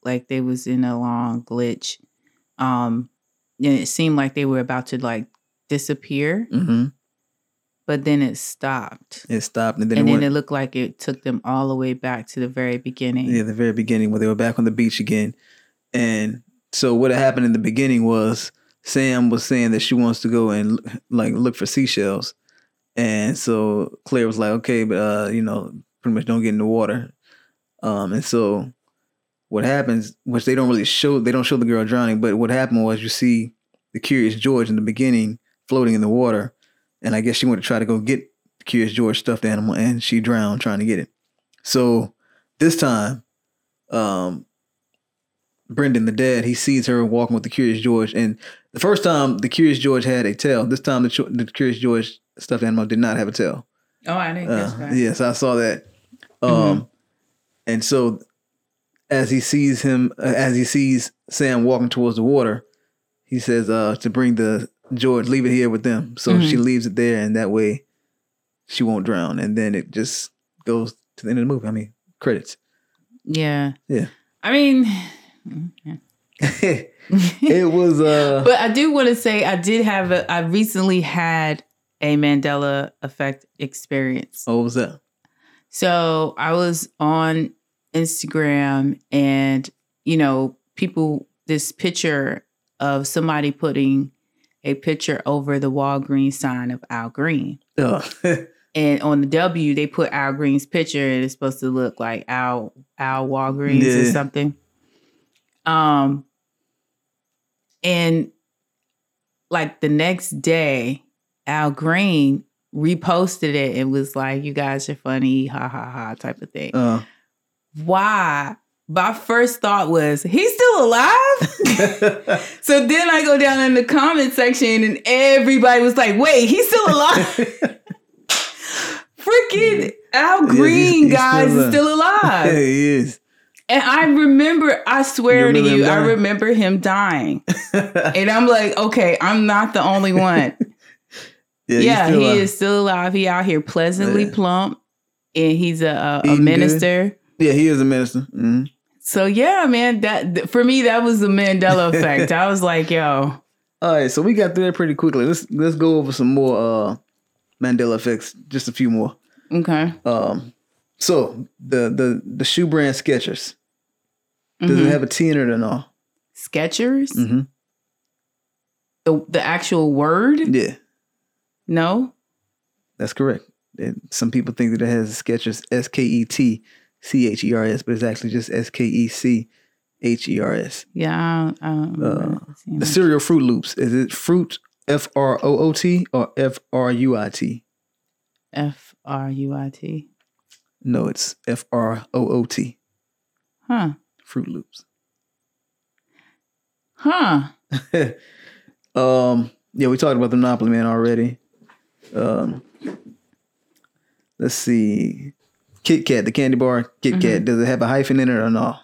like they was in a long glitch. Um and it seemed like they were about to like disappear, hmm but then it stopped. It stopped, and then and it then it looked like it took them all the way back to the very beginning. Yeah, the very beginning where they were back on the beach again. And so what had happened in the beginning was Sam was saying that she wants to go and like look for seashells. And so Claire was like, okay, but uh, you know, pretty much don't get in the water. Um, and so what happens, which they don't really show, they don't show the girl drowning, but what happened was you see the Curious George in the beginning floating in the water. And I guess she went to try to go get the Curious George stuffed animal and she drowned trying to get it. So this time, um, Brendan, the dad, he sees her walking with the Curious George. And the first time, the Curious George had a tail. This time, the, the Curious George stuffed animal did not have a tail. Oh, I didn't Uh, catch that. yes, I saw that. Um, Mm-hmm. and so as he sees him, uh, as he sees Sam walking towards the water, he says uh, to bring the George, leave it here with them. So she Mhm. leaves it there, and that way she won't drown. And then it just goes to the end of the movie. I mean, credits. Yeah. Yeah. I mean, it was uh but I do want to say I did have a, I recently had a Mandela effect experience. what was that? So I was on Instagram and, you know, people, this picture of somebody putting a picture over the Walgreens sign of Al Green. And on the W, they put Al Green's picture and it's supposed to look like Al Al Walgreens or something. Um and like the next day, Al Green reposted it and was like, You guys are funny, ha ha ha, type of thing. uh, Why? My first thought was, he's still alive? so then I go down in the comment section and everybody was like, wait, he's still alive? Freaking Al he's- Green, he's guys, still is still alive. Yeah, he is. And I remember, I swear You to you, I remember him dying. and I'm like, okay, I'm not the only one. he's yeah, he alive. is still alive. He out here pleasantly Yeah. plump. And he's a, a, a Eating good. minister. Yeah, he is a minister. hmm So yeah, man, that for me that was the Mandela effect. I was like, yo, All right, so we got through that pretty quickly. Let's let's go over some more uh Mandela effects, just a few more. okay. Um, so the the the shoe brand Skechers does Mhm. it have a T in it or no? Skechers? Mm-hmm. The the actual word? Yeah, No. that's correct. And some people think that it has Skechers S K E T C H E R S, but it's actually just S K E C H E R S. Yeah, I don't, I don't remember seeing Uh, The cereal Fruit Loops is it Fruit F R O O T or F R U I T? F R U I T. No, it's F R O O T. Huh. Fruit Loops. Huh. um, yeah, we talked about the Monopoly Man already. Um, let's see. Kit Kat, the candy bar. Kit Kat, does it have a hyphen in it or no?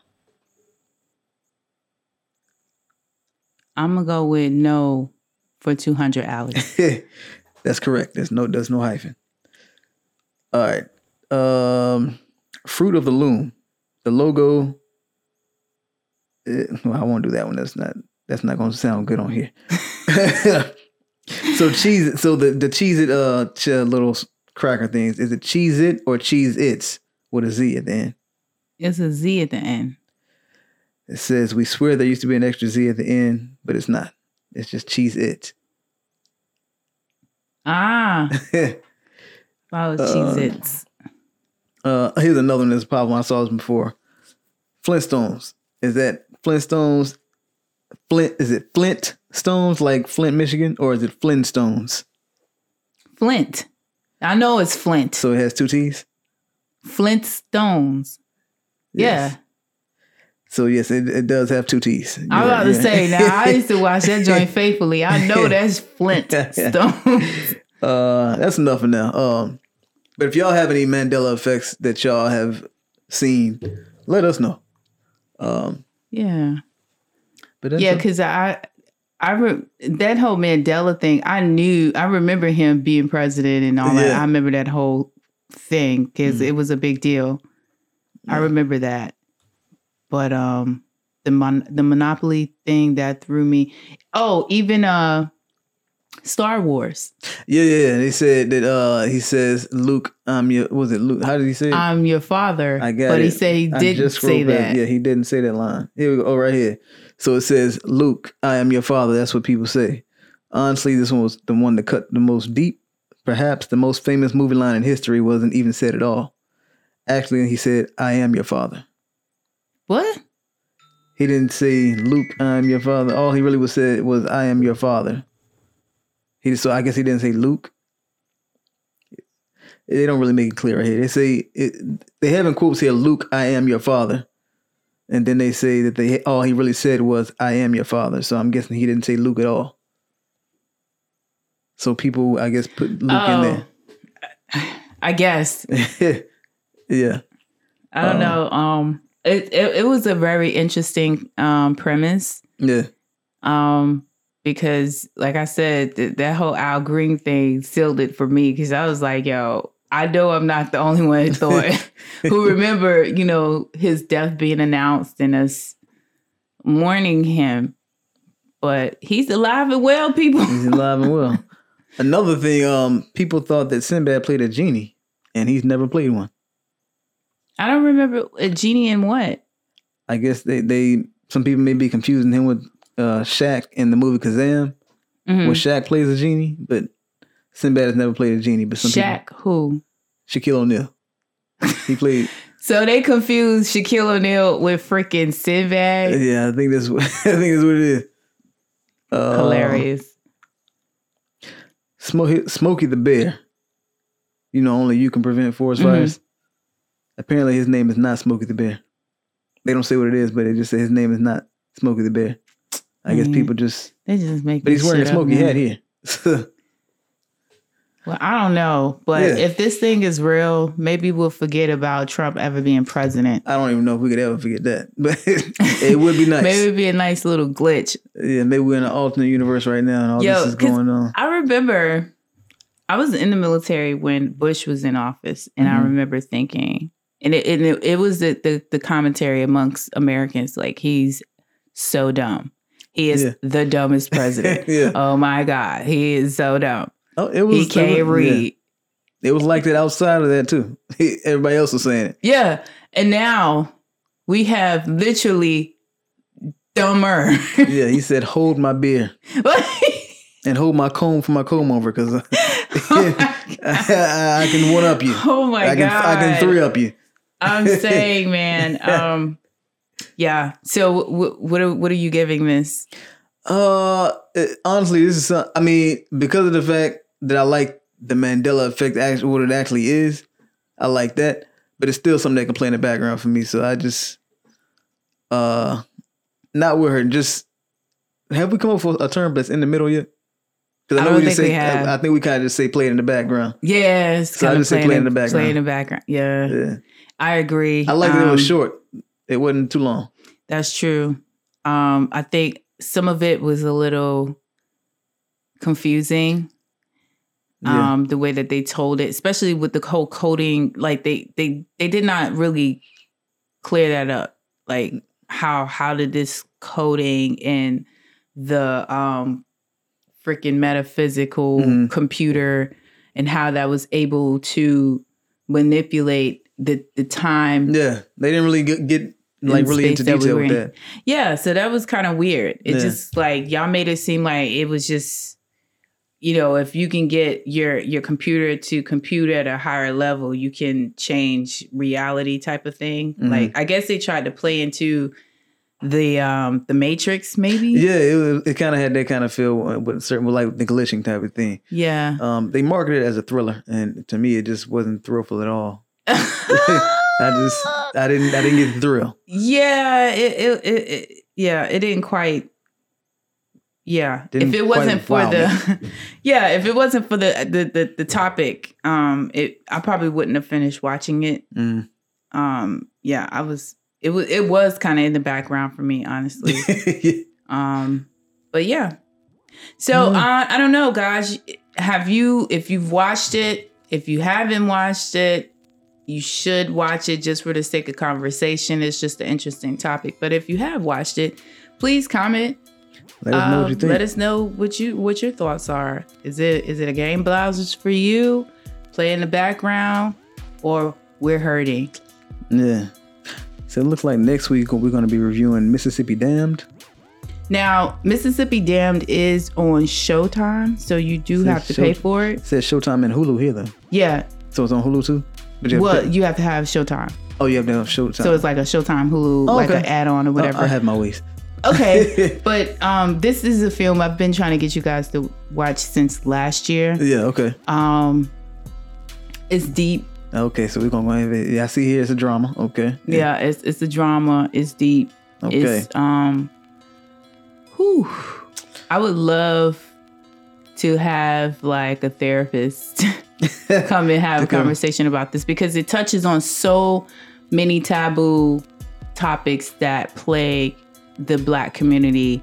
I'm gonna go with no for 200 Alex. That's correct. There's no there's no hyphen. All right. Um, Fruit of the Loom. The logo. eh, well, I won't do that one. That's not that's not going to sound good on here. so cheese. So the the cheese it uh ch- little cracker things. Is it cheese it or cheese its with a z at the end? It's a Z at the end. It says we swear there used to be an extra z at the end, but it's not. It's just cheese it. Ah, follow Cheez Its. Uh, here's another one that's popular. I saw this before. Flintstones. Is that Flintstones? Flint? Is it Flint Stones like Flint, Michigan, or is it Flintstones? Flint. I know it's Flint. So it has two T's. Flint Stones. Yes. Yeah. So yes, it, it does have two T's. I'm You're about right, to yeah. say now. I used to watch that joint faithfully. I know that's Flint Stones. uh, that's enough for now. Um, but if y'all have any Mandela effects that y'all have seen, let us know. Um, yeah, but yeah. Because I, I re- that whole Mandela thing. I knew. I remember him being president and all that. I remember that whole thing because Mm. it was a big deal. I remember that. But um, the mon- the Monopoly thing that threw me. Oh, even uh, Star Wars. yeah, yeah, yeah. They said that uh, he says Luke. Um, your was it Luke? How did he say? it? I'm your father. I got but he said he didn't just say back. that. Yeah, he didn't say that line. Here we go. Oh, right here. So it says, Luke, I am your father. That's what people say. Honestly, this one was the one that cut the most deep. Perhaps the most famous movie line in history wasn't even said at all. Actually, he said, I am your father. What? He didn't say, Luke, I am your father. All he really was said was, I am your father. He so I guess he didn't say Luke. They don't really make it clear right here. They say it, they have in quotes here, Luke, I am your father. And then they say that they all he really said was, I am your father. So I'm guessing he didn't say Luke at all. So people, I guess, put Luke Oh. In there. I guess. yeah. I don't Uh. know. Um it, it it was a very interesting um premise. Yeah. Um because like I said, th- that whole Al Green thing sealed it for me because I was like, yo, I know I'm not the only one who thought who remember, you know, his death being announced and us mourning him. But he's alive and well, people. He's alive and well. Another thing, um, people thought that Sinbad played a genie, and he's never played one. I don't remember a genie in what. I guess they, they some people may be confusing him with uh Shaq in the movie Kazam, Mhm. where Shaq plays a genie, but Sinbad has never played a genie. But some Shaq, who? people, Shaquille O'Neal, he played. So they confused Shaquille O'Neal with freaking Sinbad. yeah, I think that's what I think that's what it is. Uh, Hilarious. Smokey, Smokey the Bear. You know, only you can prevent forest Mhm. fires. Apparently, his name is not Smokey the Bear. They don't say what it is, but they just say his name is not Smokey the Bear. I guess Mhm. people just. They just make. But he's wearing a shit up, hat here. Well, I don't know, but Yeah. if this thing is real, maybe we'll forget about Trump ever being president. I don't even know if we could ever forget that, but it would be nice. Maybe it'd be a nice little glitch. Yeah, maybe we're in an alternate universe right now, and all Yo, this is going on. I remember I was in the military when Bush was in office, and I Mhm. remember thinking, and it and it, it was the, the the commentary amongst Americans, like he's so dumb. He is Yeah. the dumbest president. yeah. oh my god, he is so dumb. Oh, it was. He it was- yeah. It was like that outside of that too. Everybody else was saying it. Yeah. And now we have literally dumber. Yeah, he said, "Hold my beer and hold my comb for my comb over, because I, I can one up you. oh my I can god. I can three up you. I'm saying, man. Um yeah. So w- what are, what are you giving this? Uh, it- honestly, this is. some- I mean, because of the fact that I like the Mandela effect, actually, what it actually is. I like that, but it's still something that can play in the background for me. So I just, uh, not with her. Just have we come up with a term that's in the middle yet? Because I don't just think say, we. I, I think we kind of just say play it in the background. Yeah, So I just say play in in the Play background. in the background. Yeah, Yeah, I agree. I like that it was Um, short. It wasn't too long. That's true. Um, I think some of it was a little confusing. Yeah. Um, the way that they told it, especially with the whole coding, like they they they did not really clear that up. Like how how did this coding and the um freaking metaphysical Mhm. computer and how that was able to manipulate the the time yeah, they didn't really get, get like really into we detail with in. that. Yeah, so that was kind of weird. It Yeah. just like y'all made it seem like it was just you know, if you can get your your computer to compute at a higher level, you can change reality type of thing. Mhm. Like I guess they tried to play into the um the matrix maybe. Yeah, it it kind of had that kind of feel with certain like the glitching type of thing. Yeah. Um, they marketed it as a thriller, and to me, it just wasn't thrillful at all. I just I didn't I didn't get the thrill. yeah, it, it, it, it yeah, it didn't quite yeah. Didn't if it wasn't for wow the yeah, if it wasn't for the, the the the topic, um it I probably wouldn't have finished watching it. Mm. Um yeah, I was it was it was kind of in the background for me, honestly. Um, but yeah. So Mm. uh, I don't know, guys. Have you? If you've watched it, if you haven't watched it, you should watch it just for the sake of conversation. It's just an interesting topic. But if you have watched it, please comment. Let us know what you Um, think. Let us know what you what your thoughts are. Is it is it a game blouses for you? Play in the background, or we're hurting. yeah. So it looks like next week we're going to be reviewing Mississippi Damned. Now, Mississippi Damned is on Showtime, so you do Says have to pay for it. It says Showtime and Hulu here though, Yeah, so it's on Hulu too. But you have to well, pay- you have to have Showtime, oh, you have to have Showtime. so it's like a Showtime Hulu, Oh, like okay. an add-on or Oh, whatever. I have my ways. Okay, but um, this is a film I've been trying to get you guys to watch since last year. Yeah. Okay. Um, it's deep. Okay. So we're gonna go ahead. Yeah, I see here it's a drama. Okay. Yeah, it's it's a drama. It's deep. Okay. It's um, whew, I would love to have like a therapist come and have a conversation about this because it touches on so many taboo topics that plague the black community,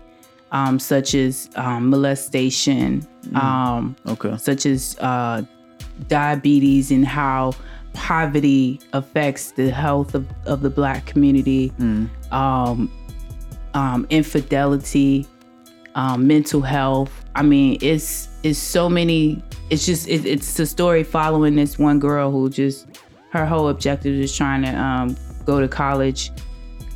um, such as um, molestation, um, okay. such as uh, diabetes, and how poverty affects the health of, of the black community, Mm. um, um, infidelity, um, mental health. I mean, it's it's so many. It's just it, it's a story following this one girl who just her whole objective is trying to um, go to college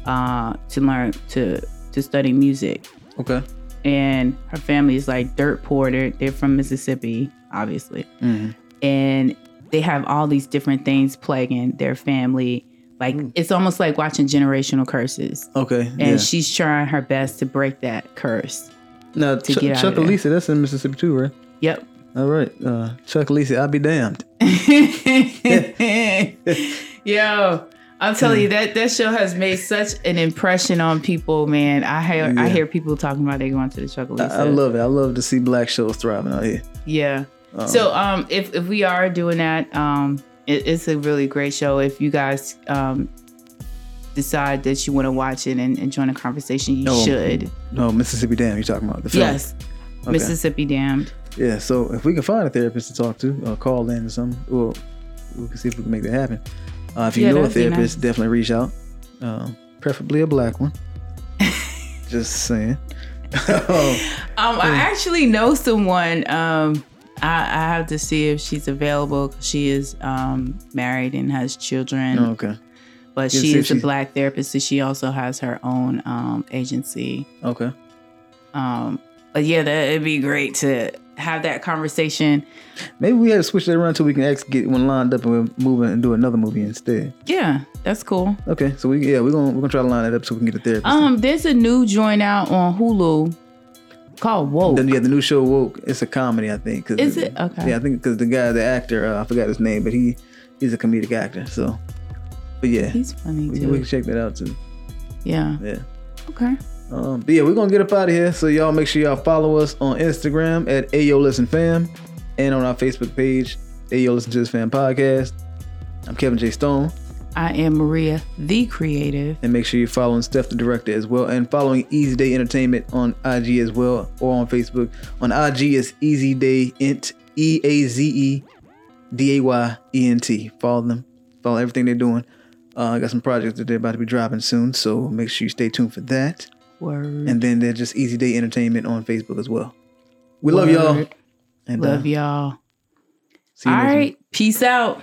uh, to learn to to study music, Okay. and her family is like dirt poor. They're from Mississippi, obviously, mm-hmm. and they have all these different things plaguing their family. Like it's almost like watching generational curses Okay. and yeah. she's trying her best to break that curse. now to Chuck, get out Chuck there. That's in Mississippi too, right? Yep. All right. Uh, Chucalissa, I'll be damned. Yo, I'm telling you that that show has made such an impression on people, man. I hear I hear people talking about they going to the Chuckle. I, I love it. I love to see black shows thriving out here. Yeah. Um, So um if if we are doing that, um it, it's a really great show. If you guys um decide that you want to watch it and, and join a conversation, you Oh. should. no Mississippi Damned, you're talking about the film. Yes. Okay. Mississippi Damned. Yeah. So if we can find a therapist to talk to, or call in or something, well, we can see if we can make that happen. Uh, if you Yeah, know a therapist, nice. definitely reach out. Uh, preferably a black one. Just saying. oh, Um, I actually know someone. Um, I, I have to see if she's available. She is um, married and has children, okay. but she is a black therapist, so she also has her own um, agency. Okay. Um, but yeah, that it'd be great to have that conversation. Maybe we had to switch that around until we can actually get one lined up and we'll move it and do another movie instead. Yeah, that's cool. Okay, so we yeah we're gonna we're gonna try to line it up so we can get a therapist. Um, there's a new joint out on Hulu. called Woke. Then yeah, the new show woke. It's a comedy, I think. 'cause Is the- it? Okay. Yeah, I think because the guy, the actor, uh, I forgot his name, but he he's a comedic actor. So, but yeah, He's funny we, too. we can check that out too. yeah. Yeah. Okay. Um, but yeah, we're gonna get up out of here. So y'all make sure y'all follow us on Instagram at Ayo Listen Fam and on our Facebook page, Ayo Listen to This Fam Podcast. I'm Kevin J. Stone. I am Maria, the creative. And make sure you're following Steph the director as well and following Easy Day Entertainment on IG as well or on Facebook. On IG is Easy Day Ent E A Z E D A Y E N T. Follow them. Follow everything they're doing. Uh, I got some projects that they're about to be dropping soon, so make sure you stay tuned for that. Word. And then they're just Easy Day Entertainment on Facebook as well. We love y'all. And Love uh, y'all. see you All next week. Peace out.